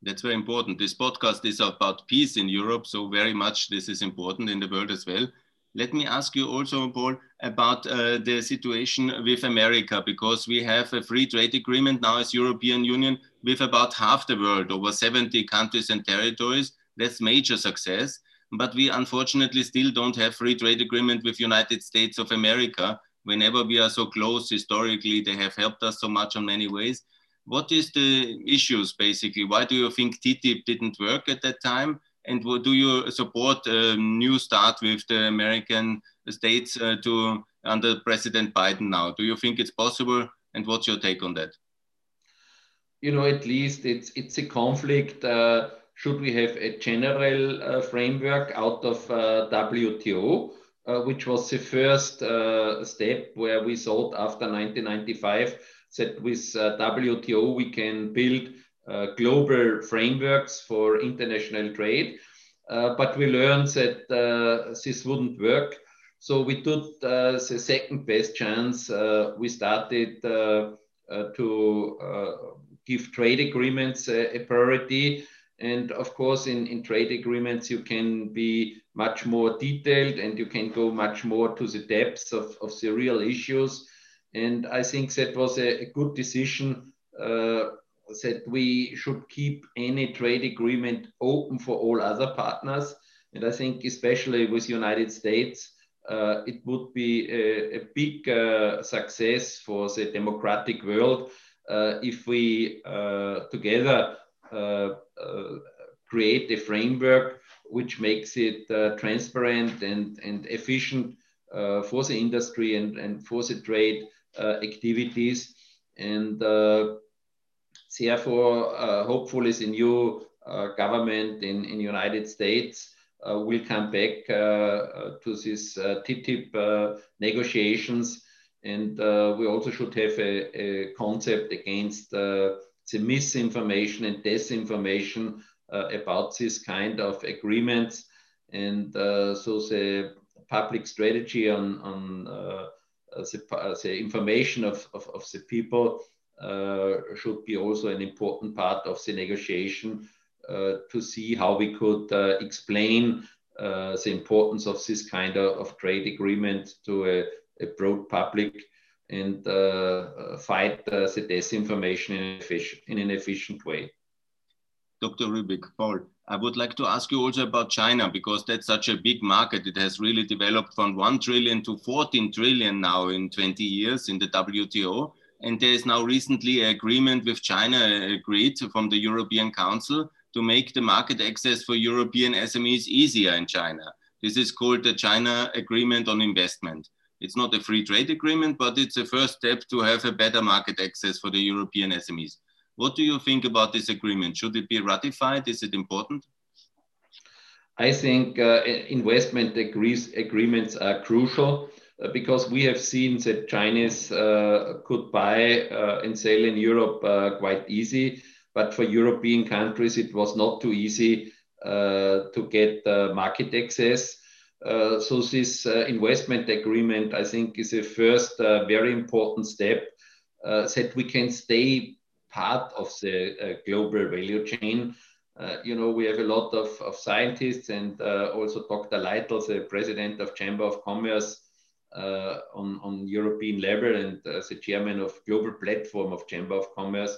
That's very important. This podcast is about peace in Europe, so very much this is important in the world as well. Let me ask you also, Paul, about uh, the situation with America, because we have a free trade agreement now as European Union with about half the world, over 70 countries and territories. That's major success. But we unfortunately still don't have free trade agreement with United States of America. Whenever we are so close historically, they have helped us so much on many ways. What is the issues basically? Why do you think TTIP didn't work at that time? And do you support a new start with the American states uh, to under President Biden now? Do you think it's possible? And what's your take on that? You know, at least it's it's a conflict. Uh, should we have a general uh, framework out of uh, WTO, uh, which was the first uh, step where we thought after 1995 that with WTO we can build uh, global frameworks for international trade. Uh, but we learned that uh, this wouldn't work. So we took the second best chance. we started to give trade agreements a priority. And of course, in, in trade agreements, you can be much more detailed and you can go much more to the depths of, of the real issues. And I think that was a, a good decision uh, that we should keep any trade agreement open for all other partners. And I think especially with United States, uh, it would be a, a big uh, success for the democratic world uh, if we uh, together Uh, uh, create a framework which makes it uh, transparent and, and efficient for the industry and, and for the trade activities. And therefore, hopefully, the new government in in United States will come back to this TTIP negotiations and uh, we also should have a, a concept against uh, the misinformation and disinformation uh, about this kind of agreements. And uh, so the public strategy on, on uh, the, the, information of, of, of the people uh, should be also an important part of the negotiation to see how we could explain the importance of this kind of, of trade agreement to a a broad public and uh, fight uh, the disinformation in, in an efficient way. Dr. Rübig, Paul, I would like to ask you also about China because that's such a big market. It has really developed from 1 trillion to 14 trillion now in 20 years in the WTO. And there is now recently an agreement with China agreed from the European Council to make the market access for European SMEs easier in China. This is called the China Agreement on Investment. It's not a free trade agreement, but it's a first step to have a better market access for the European SMEs. What do you think about this agreement? Should it be ratified? Is it important? I think uh, investment agrees, agreements are crucial uh, because we have seen that Chinese uh, could buy uh, and sell in Europe uh, quite easy, but for European countries it was not too easy uh, to get market access. Uh, so this uh, investment agreement, I think, is a first uh, very important step uh, that we can stay part of the uh, global value chain. Uh, you know, we have a lot of, of scientists and also Dr. Leitl, the president of Chamber of Commerce, on, on European level and the chairman of global platform of Chamber of Commerce.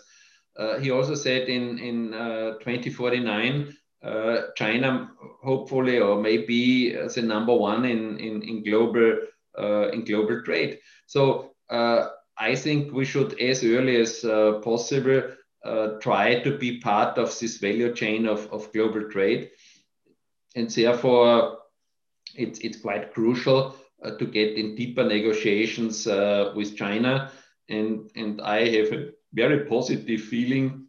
He also said in, in 2049 uh, China hopefully or maybe the number one in, in, in global uh, in global trade. So uh, I think we should, as early as possible, try to be part of this value chain of, of global trade. And therefore, it's, it's quite crucial uh, to get in deeper negotiations uh, with China. And, and I have a very positive feeling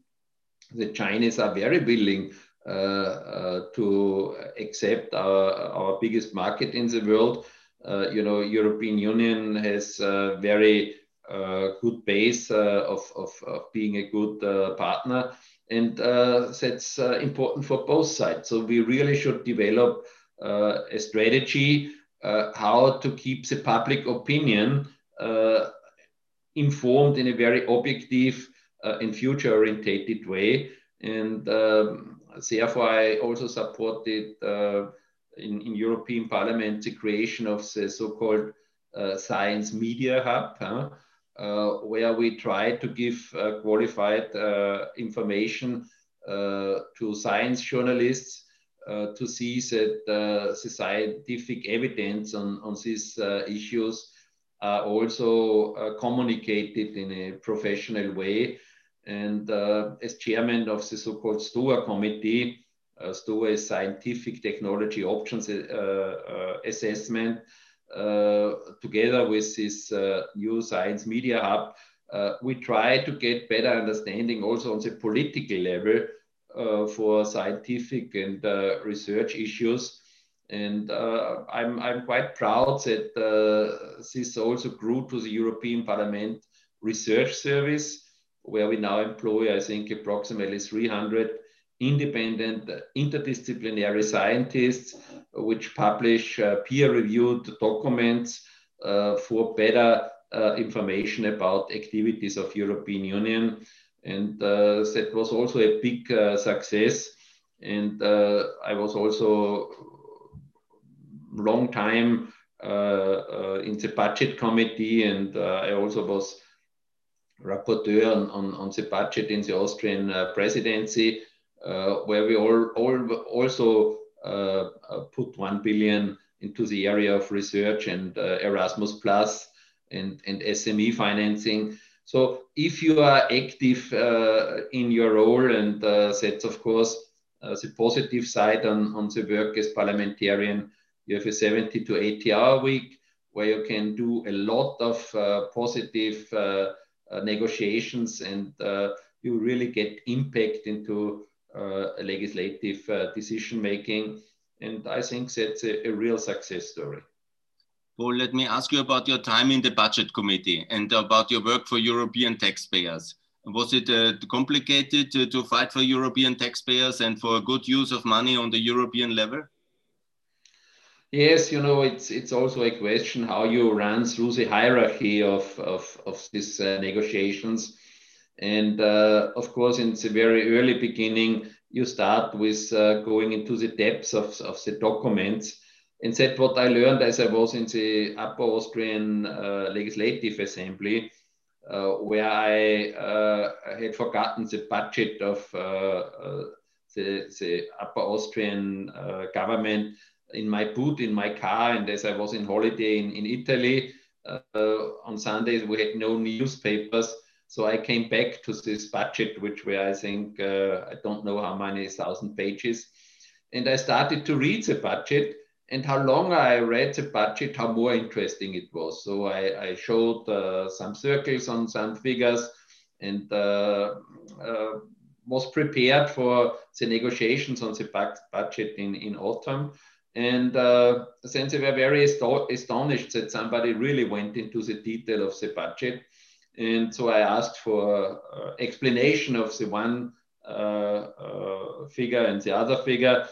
that Chinese are very willing uh, uh, to accept our, our biggest market in the world. Uh, you know, European Union has a very good base of, of, of, being a good partner and uh, that's uh, important for both sides. So we really should develop uh, a strategy how to keep the public opinion informed in a very objective and future-orientated way. And um, therefore, I also supported uh, in, in European Parliament the creation of the so-called uh, Science Media Hub, huh? uh, where we try to give uh, qualified uh, information uh, to science journalists to see that the scientific evidence on, on these issues are also communicated in a professional way and uh, as chairman of the so-called STOA committee, uh, STOA is Scientific Technology Options uh, uh Assessment, uh, together with this uh, new Science Media Hub, we try to get better understanding also on the political level for scientific and research issues. And I'm, I'm quite proud that this also grew to the European Parliament Research Service, where we now employ, I think, approximately 300 independent interdisciplinary scientists which publish uh, peer-reviewed documents uh, for better uh, information about activities of European Union. And uh, that was also a big uh, success. And uh, I was also long time in the budget committee and I also was rapporteur on, on, on the budget in the Austrian uh, presidency, uh, where we all, all also uh, put 1 billion into the area of research and Erasmus Plus and, and SME financing. So if you are active in your role, and that's of course the positive side on, on the work as parliamentarian, you have a 70 to 80 hour week where you can do a lot of uh, positive uh, uh, negotiations and uh, you really get impact into uh, legislative uh, decision making. And I think that's a, a real success story. Paul, let me ask you about your time in the budget committee and about your work for European taxpayers. Was it uh, complicated to, to, fight for European taxpayers and for good use of money on the European level? Yes, you know, it's it's also a question how you run through the hierarchy of, of, of these uh, negotiations. And uh, of course, in the very early beginning, you start with uh, going into the depths of, of the documents. And that what I learned as I was in the Upper Austrian uh, Legislative Assembly, uh, where I uh, had forgotten the budget of the, the Upper Austrian government in my boot in my car and as i was in holiday in, in italy uh, on sundays we had no newspapers. So i came back to this budget which were i think uh, i don't know how many thousand pages. And i started to read the budget and how longer i read the budget how more interesting it was. So i, I showed uh, some circles on some figures and uh, uh, was prepared for the negotiations on the budget in, in autumn and uh, since they were very astonished that somebody really went into the detail of the budget. And so I asked for uh, explanation of the one uh, uh figure and the other figure.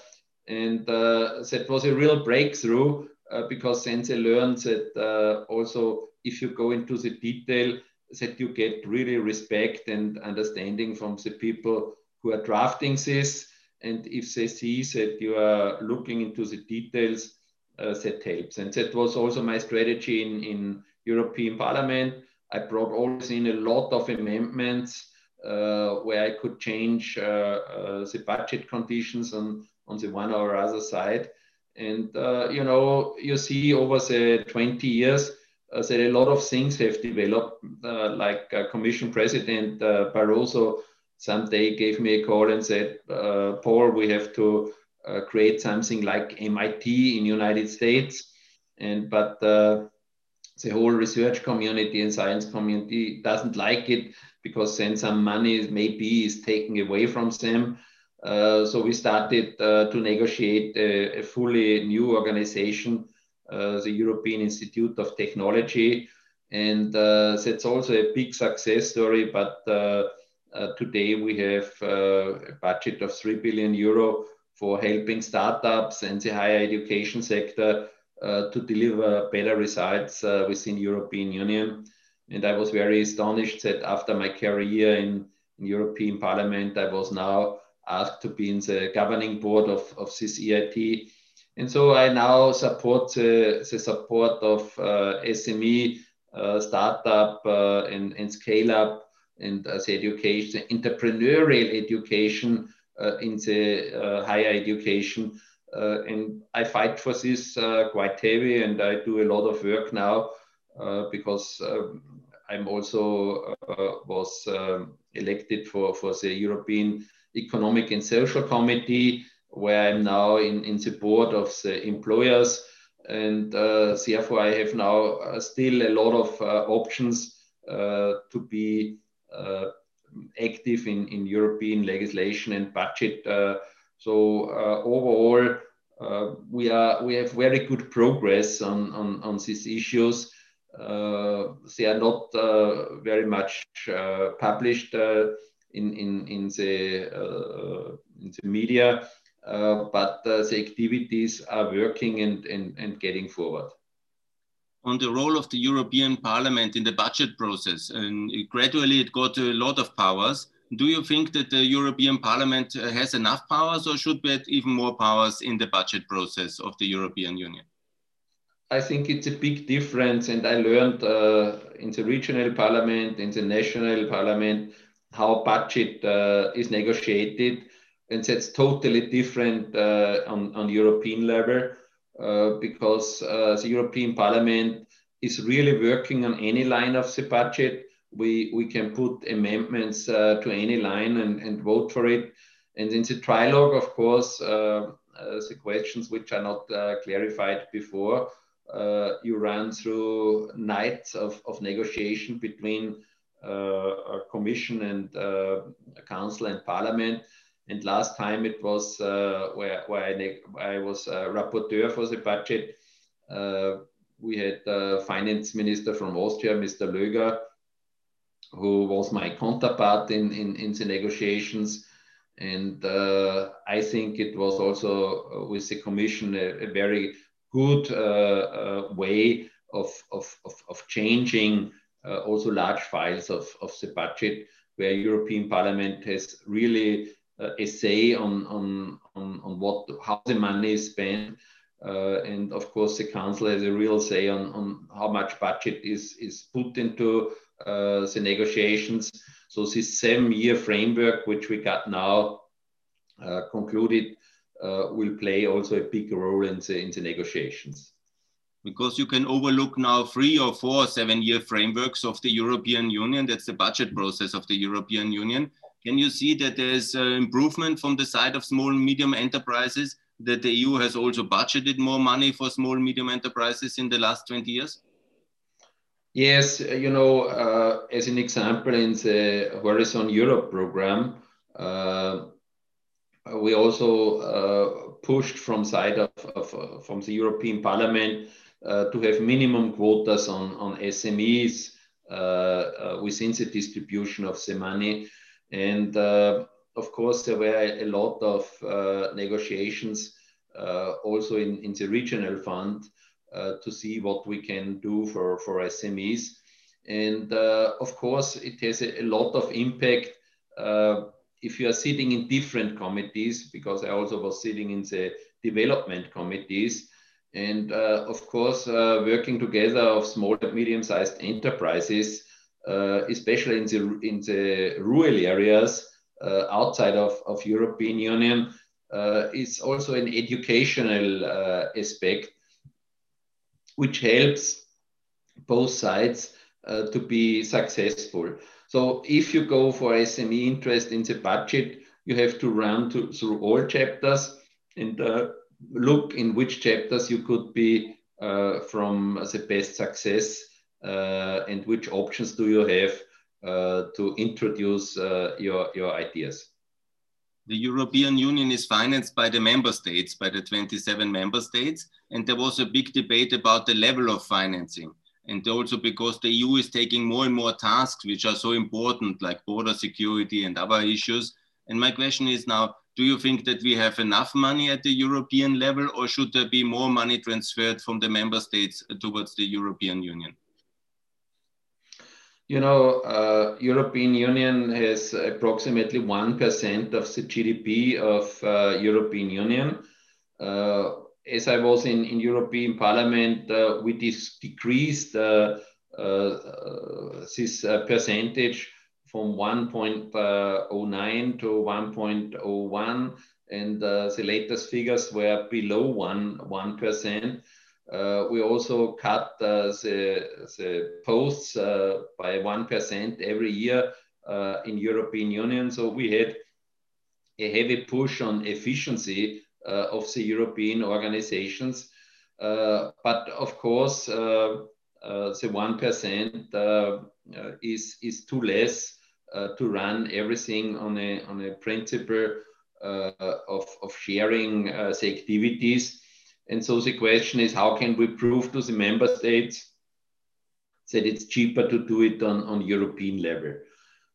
And uh, that was a real breakthrough uh, because Sense learned that also if you go into the detail, that you get really respect and understanding from the people who are drafting this and if they see that you are looking into the details, uh, that helps. And that was also my strategy in, in European Parliament. I brought always in a lot of amendments uh, where I could change uh, uh the budget conditions on, on the one or other side. And, uh, you know, you see over the 20 years uh, that a lot of things have developed, like Commission President Barroso someday gave me a call and said, uh, Paul, we have to uh, create something like MIT in United States. And but uh, the whole research community and science community doesn't like it because then some money maybe is taken away from them. Uh, so we started uh, to negotiate a, a, fully new organization, uh, the European Institute of Technology. And that's also a big success story, but today we have uh, a budget of 3 billion euro for helping startups and the higher education sector uh, to deliver better results within European Union. And I was very astonished that after my career in, in European Parliament, I was now asked to be in the governing board of, of this EIT. And so I now support the, the support of uh, SME, uh, startup, uh, and, and scale up and as education, entrepreneurial education uh, in the uh, higher education. Uh, and I fight for this quite heavy, and I do a lot of work now because um, I'm also was um, elected for, for the European Economic and Social Committee, where I'm now in, in the board of the employers. And uh, therefore, I have now uh, still a lot of uh, options to be Uh, active in, in European legislation and budget. Uh, so uh, overall, uh, we are we have very good progress on, on, on these issues. Uh, they are not very much published in, in, in, the, in the media, but the activities are working and, and, and getting forward on the role of the European Parliament in the budget process. And gradually it got a lot of powers. Do you think that the European Parliament has enough powers or should we even more powers in the budget process of the European Union? I think it's a big difference. And I learned uh, in the regional parliament, in the national parliament, how budget uh, is negotiated. And that's totally different uh, on, on European level. Uh, because uh, the European Parliament is really working on any line of the budget. We, we can put amendments uh, to any line and, and vote for it. And in the trilogue, of course, the questions which are not clarified before, you run through nights of, of negotiation between uh, Commission and uh, Council and Parliament. And last time it was uh, where, where I, I was rapporteur for the budget. we had the finance minister from Austria, Mr. Löger, who was my counterpart in, in, in the negotiations. And uh, I think it was also with the Commission a, a very good uh, uh, way of, of, of, of changing uh, also large files of, of the budget where European Parliament has really uh, a say on, on, on, on what, how the money is spent. Uh, and of course, the council has a real say on, on how much budget is, is put into uh, the negotiations. So this seven-year framework, which we got now uh, concluded, uh, will play also a big role in the, in the negotiations because you can overlook now three or four seven year frameworks of the European Union. That's the budget process of the European Union. Can you see that there's uh, improvement from the side of small and medium enterprises, that the EU has also budgeted more money for small and medium enterprises in the last 20 years? Yes, you know, uh, as an example, in the Horizon Europe program, uh, we also uh, pushed from side of, of, from the European Parliament uh, to have minimum quotas on, on SMEs uh, uh, within the distribution of the money. And of course, there were a lot of negotiations also in, in the regional fund to see what we can do for, for SMEs. And of course, it has a, a lot of impact if you are sitting in different committees, because I also was sitting in the development committees, and uh, of course, uh, working together of small and medium-sized enterprises, uh, especially in the, in the rural areas uh, outside of, of European Union, uh, is also an educational uh, aspect, which helps both sides to be successful. So if you go for SME interest in the budget, you have to run to, through all chapters and look in which chapters you could be uh, from the best success uh, and which options do you have uh, to introduce uh, your, your ideas. The European Union is financed by the member states, by the 27 member states. And there was a big debate about the level of financing. And also because the EU is taking more and more tasks which are so important, like border security and other issues. And my question is now, do you think that we have enough money at the European level, or should there be more money transferred from the member states towards the European Union? You know, uh, European Union has approximately 1% of the GDP of uh, European Union. Uh, as I was in, in European Parliament, uh, we decreased uh, uh, this percentage from 1.09 to 1.01, and the latest figures were below 1, 1%. Uh, we also cut uh, the, the posts uh, by 1% every year in European Union. So we had a heavy push on efficiency of the European organizations. but of course, the 1% is, is too less to run everything on a, on a principle uh, of, of sharing uh, the activities. And so the question is, how can we prove to the member states that it's cheaper to do it on, on European level?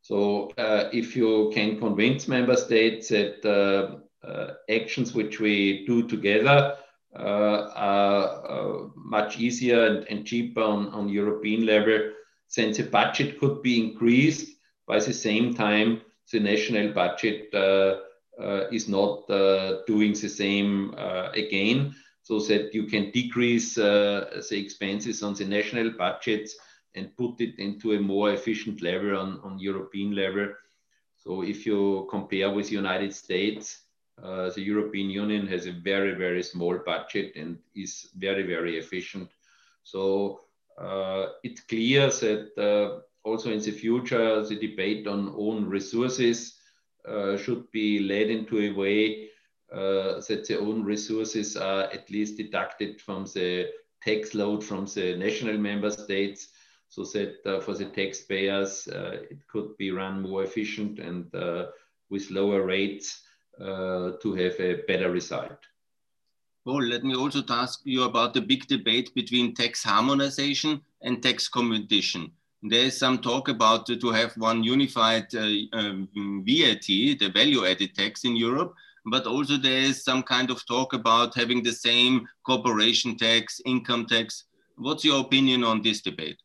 So uh, if you can convince member states that uh, uh, actions which we do together are much easier and, and cheaper on, on European level, then the budget could be increased by the same time, the national budget uh, uh, is not uh, doing the same again, so that you can decrease the expenses on the national budgets and put it into a more efficient level on, on European level. So if you compare with the United States, uh, the European Union has a very, very small budget and is very, very efficient. So uh, it's clear that uh, also in the future, the debate on own resources uh, should be led into a way uh, that their own resources are at least deducted from the tax load from the national member states so that uh, for the taxpayers uh, it could be run more efficient and uh, with lower rates to have a better result. Well, let me also ask you about the big debate between tax harmonization and tax competition. There is some talk about to have one unified uh, um, VAT, the value added tax in Europe, but also there is some kind of talk about having the same corporation tax, income tax. What's your opinion on this debate?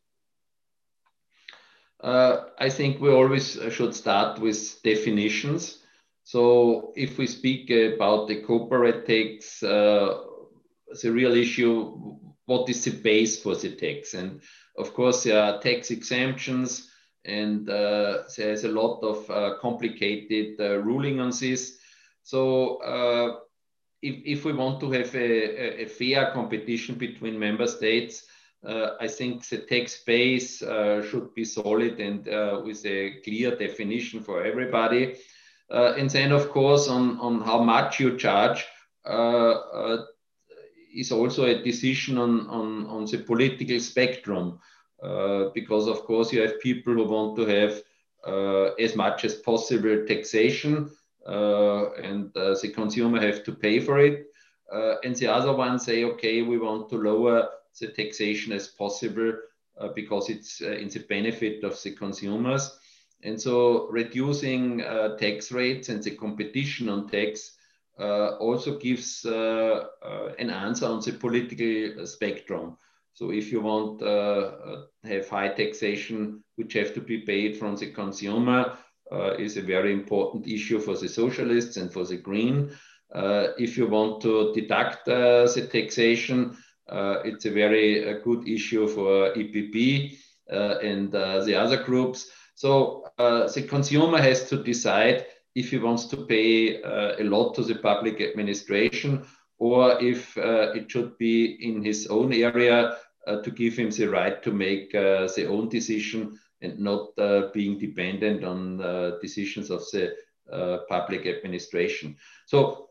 Uh, I think we always should start with definitions. So if we speak about the corporate tax, uh, the real issue, what is the base for the tax? And of course, there are tax exemptions and uh, there's a lot of uh, complicated uh, ruling on this. So uh, if, if we want to have a, a fair competition between member states, uh, I think the tax base uh, should be solid and uh, with a clear definition for everybody. and then, of course, on, on how much you charge is also a decision on, on, on the political spectrum. Uh, because of course you have people who want to have uh, as much as possible taxation uh, and the consumer have to pay for it. and the other ones say, okay, we want to lower the taxation as possible uh, because it's uh, in the benefit of the consumers. And so reducing uh, tax rates and the competition on tax also gives an answer on the political spectrum. So if you want uh, have high taxation, which have to be paid from the consumer, uh, is a very important issue for the socialists and for the green. Uh, if you want to deduct the taxation, uh, it's a very uh, good issue for EPP uh, and the other groups. So the consumer has to decide if he wants to pay a lot to the public administration or if it should be in his own area to give him the right to make the own decision and not uh, being dependent on uh, decisions of the uh, public administration. So,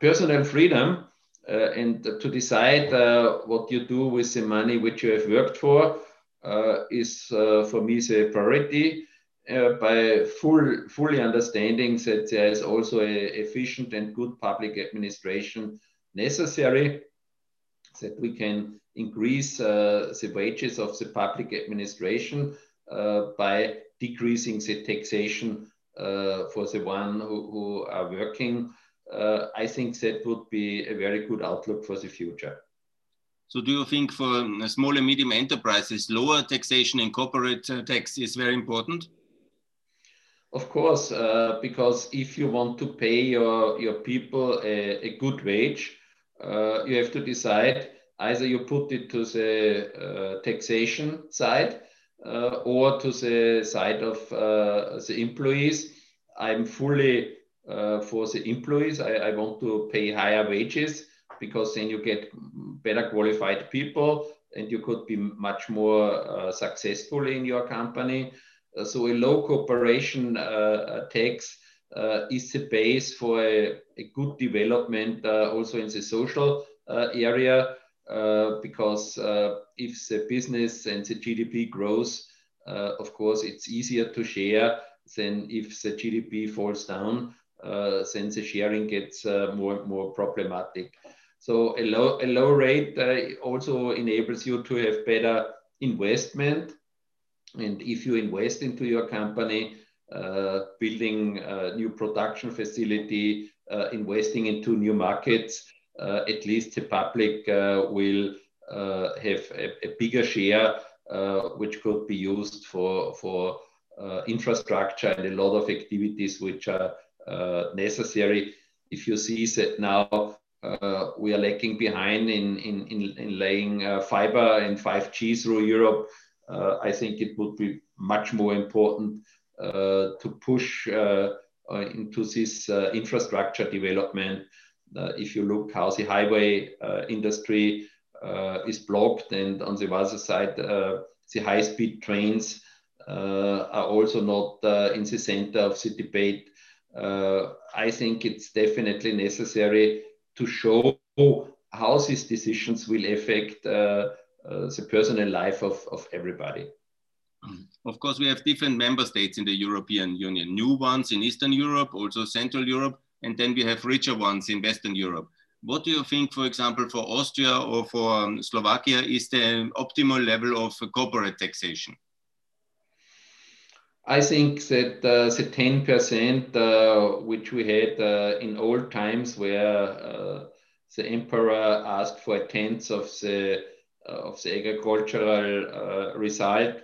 personal freedom uh, and to decide uh, what you do with the money which you have worked for uh, is for me the priority. by full, fully understanding that there is also a efficient and good public administration necessary, that we can increase uh, the wages of the public administration uh, by decreasing the taxation uh, for the one who, who are working uh, I think that would be a very good outlook for the future. So, do you think for small and medium enterprises, lower taxation and corporate tax is very important? Of course, uh, because if you want to pay your, your people a, a good wage, uh, you have to decide either you put it to the uh, taxation side uh, or to the side of the employees. I'm fully uh, for the employees. I, I, want to pay higher wages because then you get better qualified people and you could be much more uh, successful in your company. Uh, so a low corporation uh, uh, tax is the base for a, a good development also in the social area because if the business and the GDP grows, of course, it's easier to share than if the GDP falls down uh, since the sharing gets uh, more and more problematic. So a low, a low rate uh, also enables you to have better investment. And if you invest into your company, uh, building a new production facility, uh, investing into new markets, uh, Uh, at least the public uh, will uh, have a, a, bigger share, which could be used for, for infrastructure and a lot of activities which are uh, necessary. If you see that now uh, we are lagging behind in, in, in, in laying uh, fiber and 5G through Europe, I think it would be much more important to push into this infrastructure development. If you look how the highway industry is blocked and on the other side, the high-speed trains uh, are also not uh, in the center of the debate uh, I think it's definitely necessary to show how these decisions will affect uh, the personal life of, of everybody. Of course, we have different member states in the European Union, new ones in Eastern Europe, also Central Europe, and then we have richer ones in Western Europe. What do you think, for example, for Austria or for um, Slovakia is the optimal level of corporate taxation? I think that uh, the 10% uh, which we had uh, in old times where uh, the emperor asked for a tenth of the, uh, of the agricultural uh, result,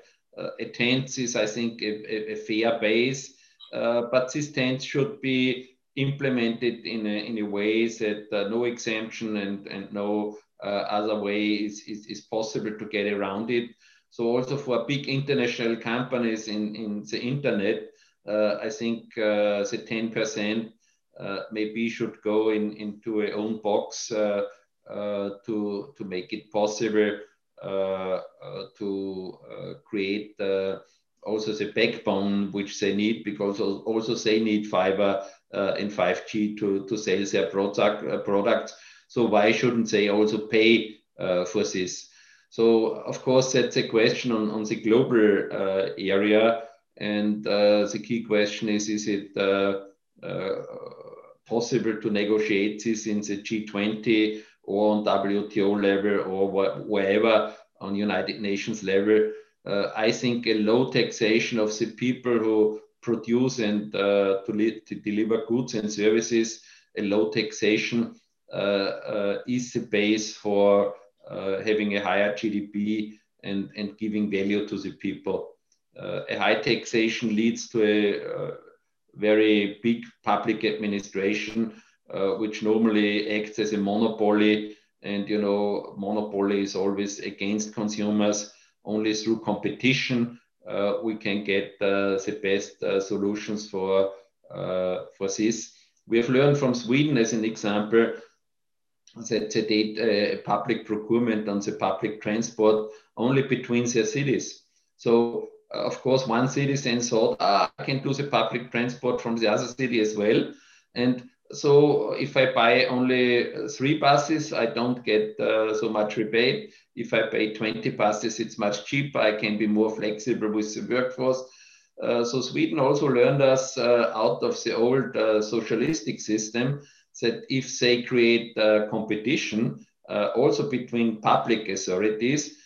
a tenth is, I think, a, a fair base. but this tenth should be implemented in a, in a way that uh, no exemption and, and no uh, other way is, is, is, possible to get around it. So also for big international companies in, in the internet, uh, I think uh, the 10% uh, maybe should go in, into a own box uh, to, to make it possible to create also the backbone which they need because also they need fiber uh, in 5G to, to sell their product, uh, products. So why shouldn't they also pay uh, for this? So of course that's a question on, on the global uh, area. And uh, the key question is, is it uh, possible to negotiate this in the G20 or on WTO level or wh wherever on United Nations level? I think a low taxation of the people who produce and uh, to, to, deliver goods and services, a low taxation uh, uh, is the base for having a higher GDP and, and giving value to the people. a high taxation leads to a very big public administration, uh, which normally acts as a monopoly. And you know, monopoly is always against consumers. Only through competition uh, we can get uh, the best uh, solutions for, for this. We have learned from Sweden as an example that they did public procurement on the public transport only between their cities. So of course, one citizen thought, ah, I can do the public transport from the other city as well. And so if I buy only three buses, I don't get uh, so much rebate. If I pay 20 buses, it's much cheaper. I can be more flexible with the workforce. Uh, so Sweden also learned us uh, out of the old uh, socialistic system that if they create uh, competition uh, also between public authorities,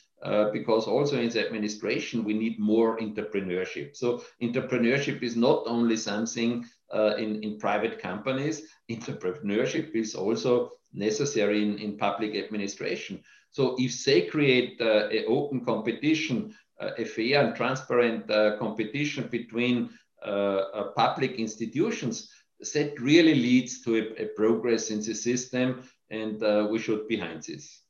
because also in the administration we need more entrepreneurship. So entrepreneurship is not only something uh, in, in private companies. Entrepreneurship is also necessary in, in public administration. So if they create uh, an open competition, uh, a fair and transparent uh, competition between uh, uh, public institutions, that really leads to a, a progress in the system and we should behind this.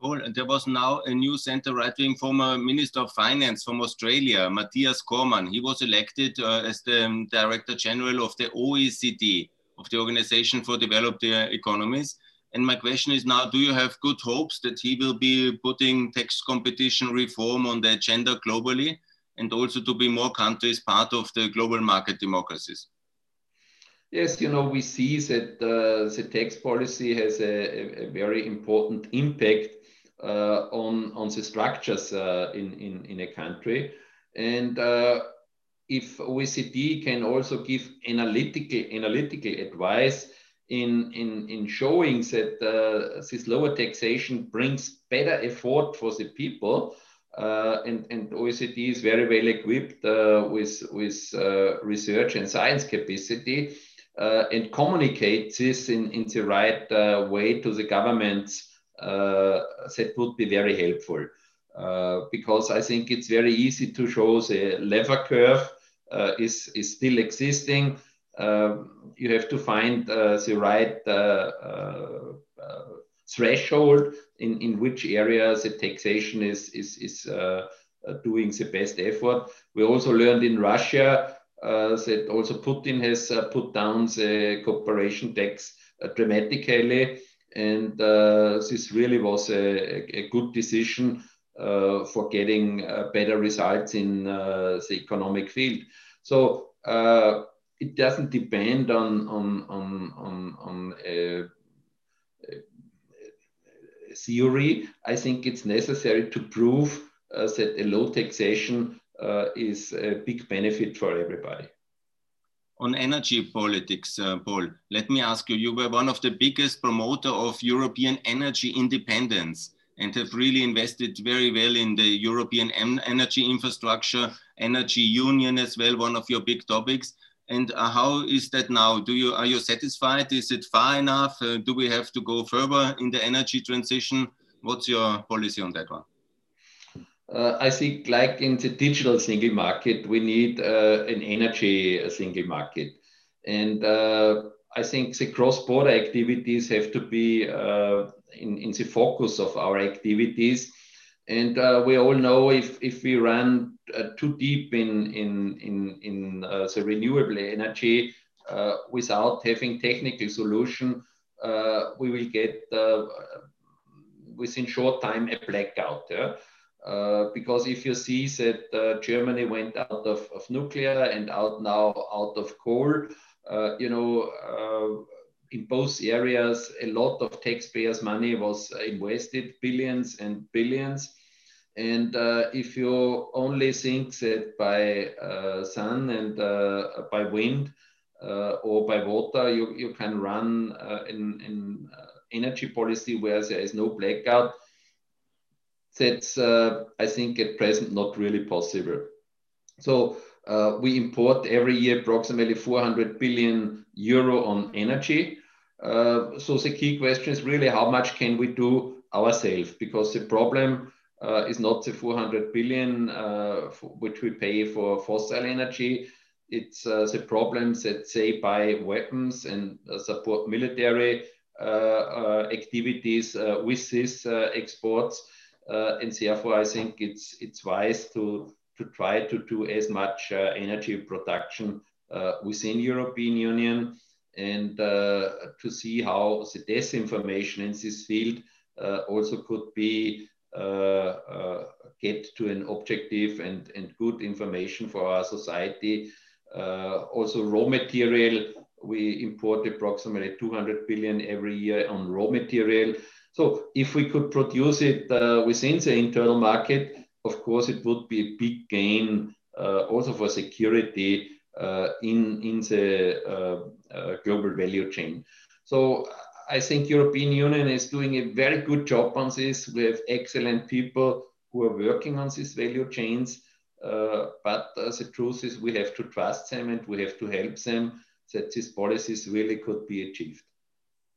Paul, there was now a new centre-right-wing former Minister of Finance from Australia, Mathias Cormann. He was elected uh, as the um, Director General of the OECD, of the Organization for Developed Economies. And my question is now, do you have good hopes that he will be putting tax competition reform on the agenda globally and also to be more countries part of the global market democracies? Yes, you know, we see that uh, the tax policy has a, a, very important impact uh, on, on the structures uh, in, in, in a country. And uh, if OECD can also give analytical, analytical advice in, in, in showing that uh, this lower taxation brings better effort for the people, uh, and, and OECD is very well equipped uh, with, with research and science capacity and communicates this in, in the right way to the governments uh, that would be very helpful. Uh, because I think it's very easy to show the Laffer curve uh, is, is still existing. you have to find the right threshold in, in which areas the taxation is, is, is uh, doing the best effort. We also learned in Russia uh, that also Putin has uh, put down the corporation tax dramatically. And uh, this really was a, a good decision uh, for getting uh, better results in the economic field. So it doesn't depend on, on, on, on, on a, a theory. I think it's necessary to prove uh, that a low taxation uh, is a big benefit for everybody. On energy politics, uh, Paul, let me ask you, you were one of the biggest promoter of European energy independence and have really invested very well in the European energy infrastructure, energy union as well, one of your big topics. And uh, how is that now? Do you are you satisfied? Is it far enough? Uh, do we have to go further in the energy transition? What's your policy on that one? Uh, I think, like in the digital single market, we need uh, an energy single market, and uh, I think the cross-border activities have to be uh, in, in the focus of our activities. And uh, we all know if, if we run uh, too deep in, in, in, in uh, the renewable energy uh, without having technical solution, uh, we will get uh, within short time a blackout. Yeah? Because if you see that Germany went out of, of nuclear and out now out of coal, you know, in both areas, a lot of taxpayers' money was invested, billions and billions. And uh, if you only think that by uh, sun and uh, by wind uh, or by water, you, you can run uh, uh, energy policy where there is no blackout, that's, I think, at present not really possible. So we import every year approximately 400 billion euro on energy. Uh, so the key question is really how much can we do ourselves? Because the problem uh, is not the 400 billion uh, which we pay for fossil energy. It's uh, the problems that say buy weapons and uh, support military uh, activities with these exports. And therefore, I think it's it's wise to to try to do as much energy production within European Union and uh, to see how the disinformation in this field uh, also could be uh, get to an objective and, and good information for our society. also raw material, we import approximately 200 billion every year on raw material. So if we could produce it uh, within the internal market, of course, it would be a big gain uh, also for security uh, in, in the global value chain. So I think European Union is doing a very good job on this. We have excellent people who are working on these value chains. But the truth is we have to trust them and we have to help them that these policies really could be achieved.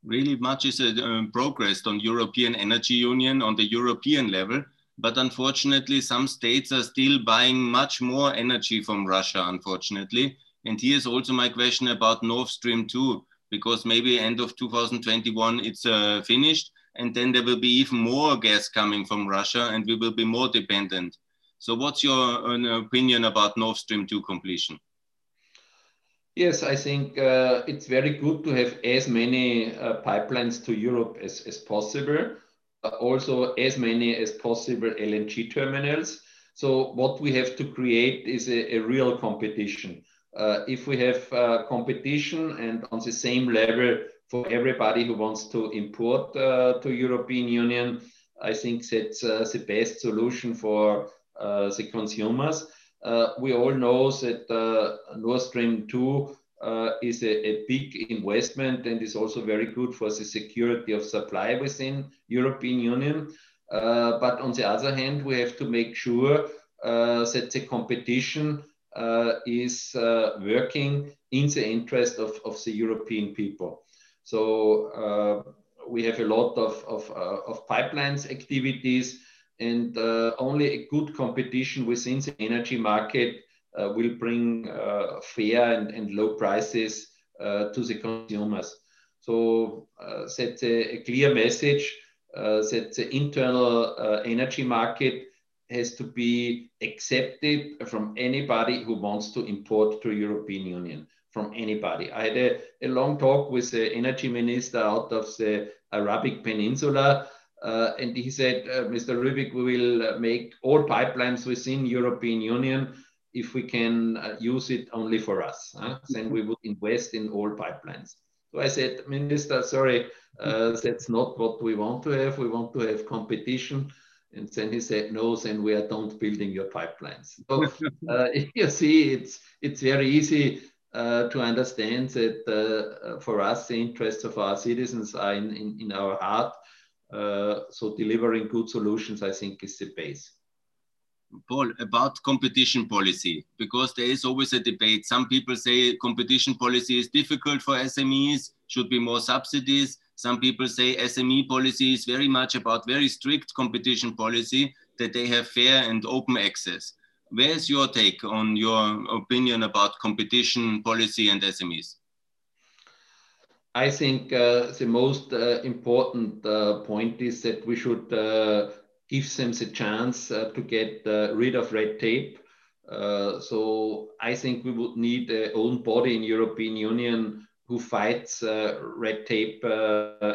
Really much is uh, progressed on European Energy Union on the European level. But unfortunately, some states are still buying much more energy from Russia, unfortunately. And here's also my question about Nord Stream 2, because maybe end of 2021 it's uh, finished, and then there will be even more gas coming from Russia, and we will be more dependent. So, what's your uh, opinion about Nord Stream 2 completion? Yes, I think uh, it's very good to have as many uh, pipelines to Europe as, possible also as many as possible LNG terminals. So what we have to create is a, real competition. Uh, if we have competition and on the same level for everybody who wants to import to European Union, I think that's the best solution for the consumers. Uh, we all know that Nord Stream 2 uh, is a, a, big investment and is also very good for the security of supply within European Union. Uh, but on the other hand, we have to make sure uh, that the competition uh, is uh, working in the interest of, of the European people. So uh, we have a lot of, of, of pipelines activities and only a good competition within the energy market uh, will bring uh, fair and, and low prices uh, to the consumers. So that's a, a, clear message that the internal energy market has to be accepted from anybody who wants to import to the European Union from anybody. I had a, a long talk with the energy minister out of the Arabic Peninsula, uh, and he said, uh, Mr. Rübig, we will make all pipelines within European Union if we can uh, use it only for us. Huh? then we would invest in all pipelines. So I said, Minister, sorry, uh, that's not what we want to have. We want to have competition. And then he said, no, then we are don't building your pipelines. So uh, you see, it's, it's very easy uh, to understand that uh, for us, the interests of our citizens are in, in, in our heart. Uh, so delivering good solutions, I think, is the base. Paul, about competition policy, because there is always a debate. Some people say competition policy is difficult for SMEs, should be more subsidies. Some people say SME policy is very much about very strict competition policy, that they have fair and open access. Where's your take on your opinion about competition policy and SMEs? I think uh, the most uh, important uh, point is that we should uh, gives them the chance uh, to get uh, rid of red tape. So I think we would need a own body in European Union who fights red tape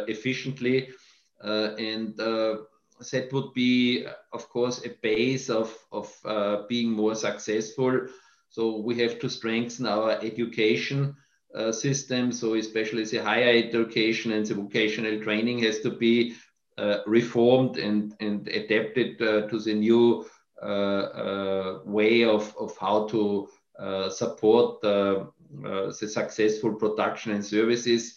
efficiently. and that would be, of course, a base of, of being more successful. So we have to strengthen our education uh, system. So especially the higher education and the vocational training has to be uh, reformed and, and adapted uh, to the new uh, way of, of how to support the successful production and services.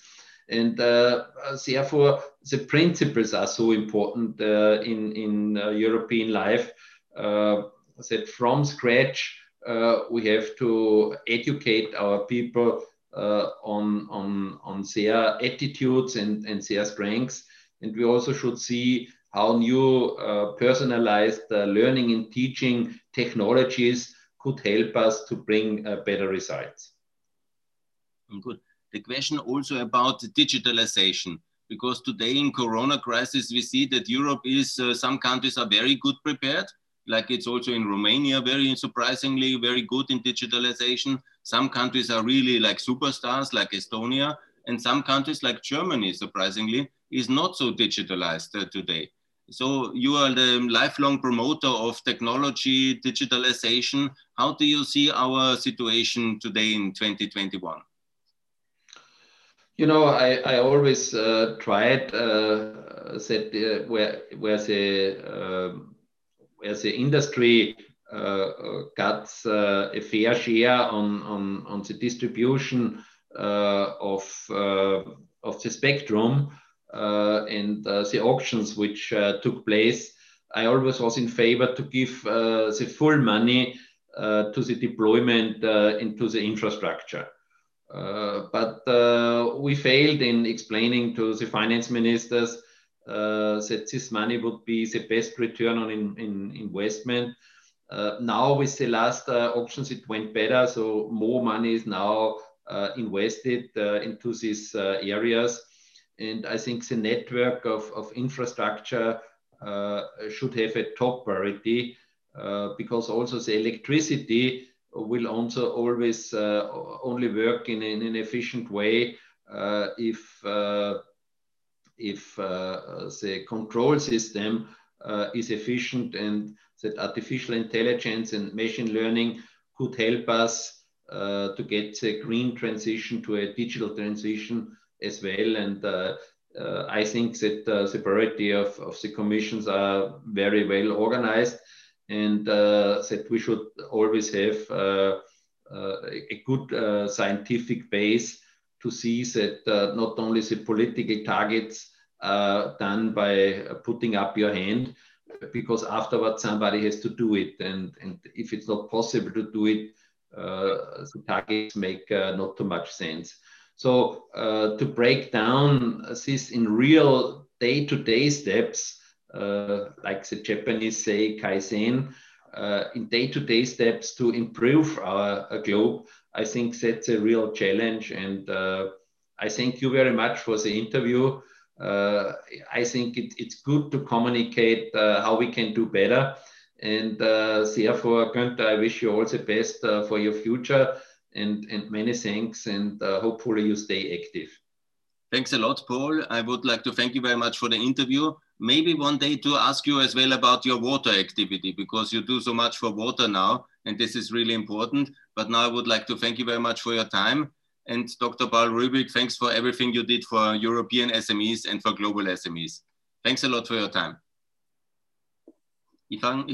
And therefore, the principles are so important in, in European life that from scratch, uh, we have to educate our people uh, on, on, on their attitudes and, and their strengths and we also should see how new uh, personalized uh, learning and teaching technologies could help us to bring uh, better results. Good. The question also about digitalization, because today in Corona crisis, we see that Europe is, uh, some countries are very good prepared, like it's also in Romania, very surprisingly, very good in digitalization. Some countries are really like superstars, like Estonia, and some countries like Germany, surprisingly, is not so digitalized uh, today. So you are the lifelong promoter of technology, digitalization. How do you see our situation today in 2021? You know, I, I always uh, tried uh, said uh, where where the uh, where the industry got uh, a fair share on on on the distribution of of the spectrum and the auctions which took place, I always was in favor to give the full money to the deployment into the infrastructure. Uh, but uh, we failed in explaining to the finance ministers uh, that this money would be the best return on in, in investment. Now with the last auctions, it went better. So more money is now invested into these areas. And I think the network of, of infrastructure uh, should have a top priority uh, because also the electricity will also always uh, only work in, in, an efficient way uh, if, uh, if uh, the control system is efficient and that artificial intelligence and machine learning could help us to get a green transition to a digital transition as well. And uh, uh, I think that uh, the priority of, of the commissions are very well organized and that we should always have a good scientific base to see that not only the political targets are done by putting up your hand, because afterwards somebody has to do it. And, and if it's not possible to do it, uh, the targets make uh, not too much sense. So uh, to break down this in real day-to-day steps, uh, like the Japanese say kaizen, uh, in day-to-day steps to improve our, our, globe, I think that's a real challenge. And uh, I thank you very much for the interview. Uh, I think it, it's good to communicate uh, how we can do better. And therefore, Günther, I wish you all the best for your future and, and many thanks and uh, hopefully you stay active. Thanks a lot, Paul. I would like to thank you very much for the interview. Maybe one day to ask you as well about your water activity because you do so much for water now, and this is really important. But now I would like to thank you very much for your time. And Dr. Paul Rübig, thanks for everything you did for European SMEs and for global SMEs. Thanks a lot for your time.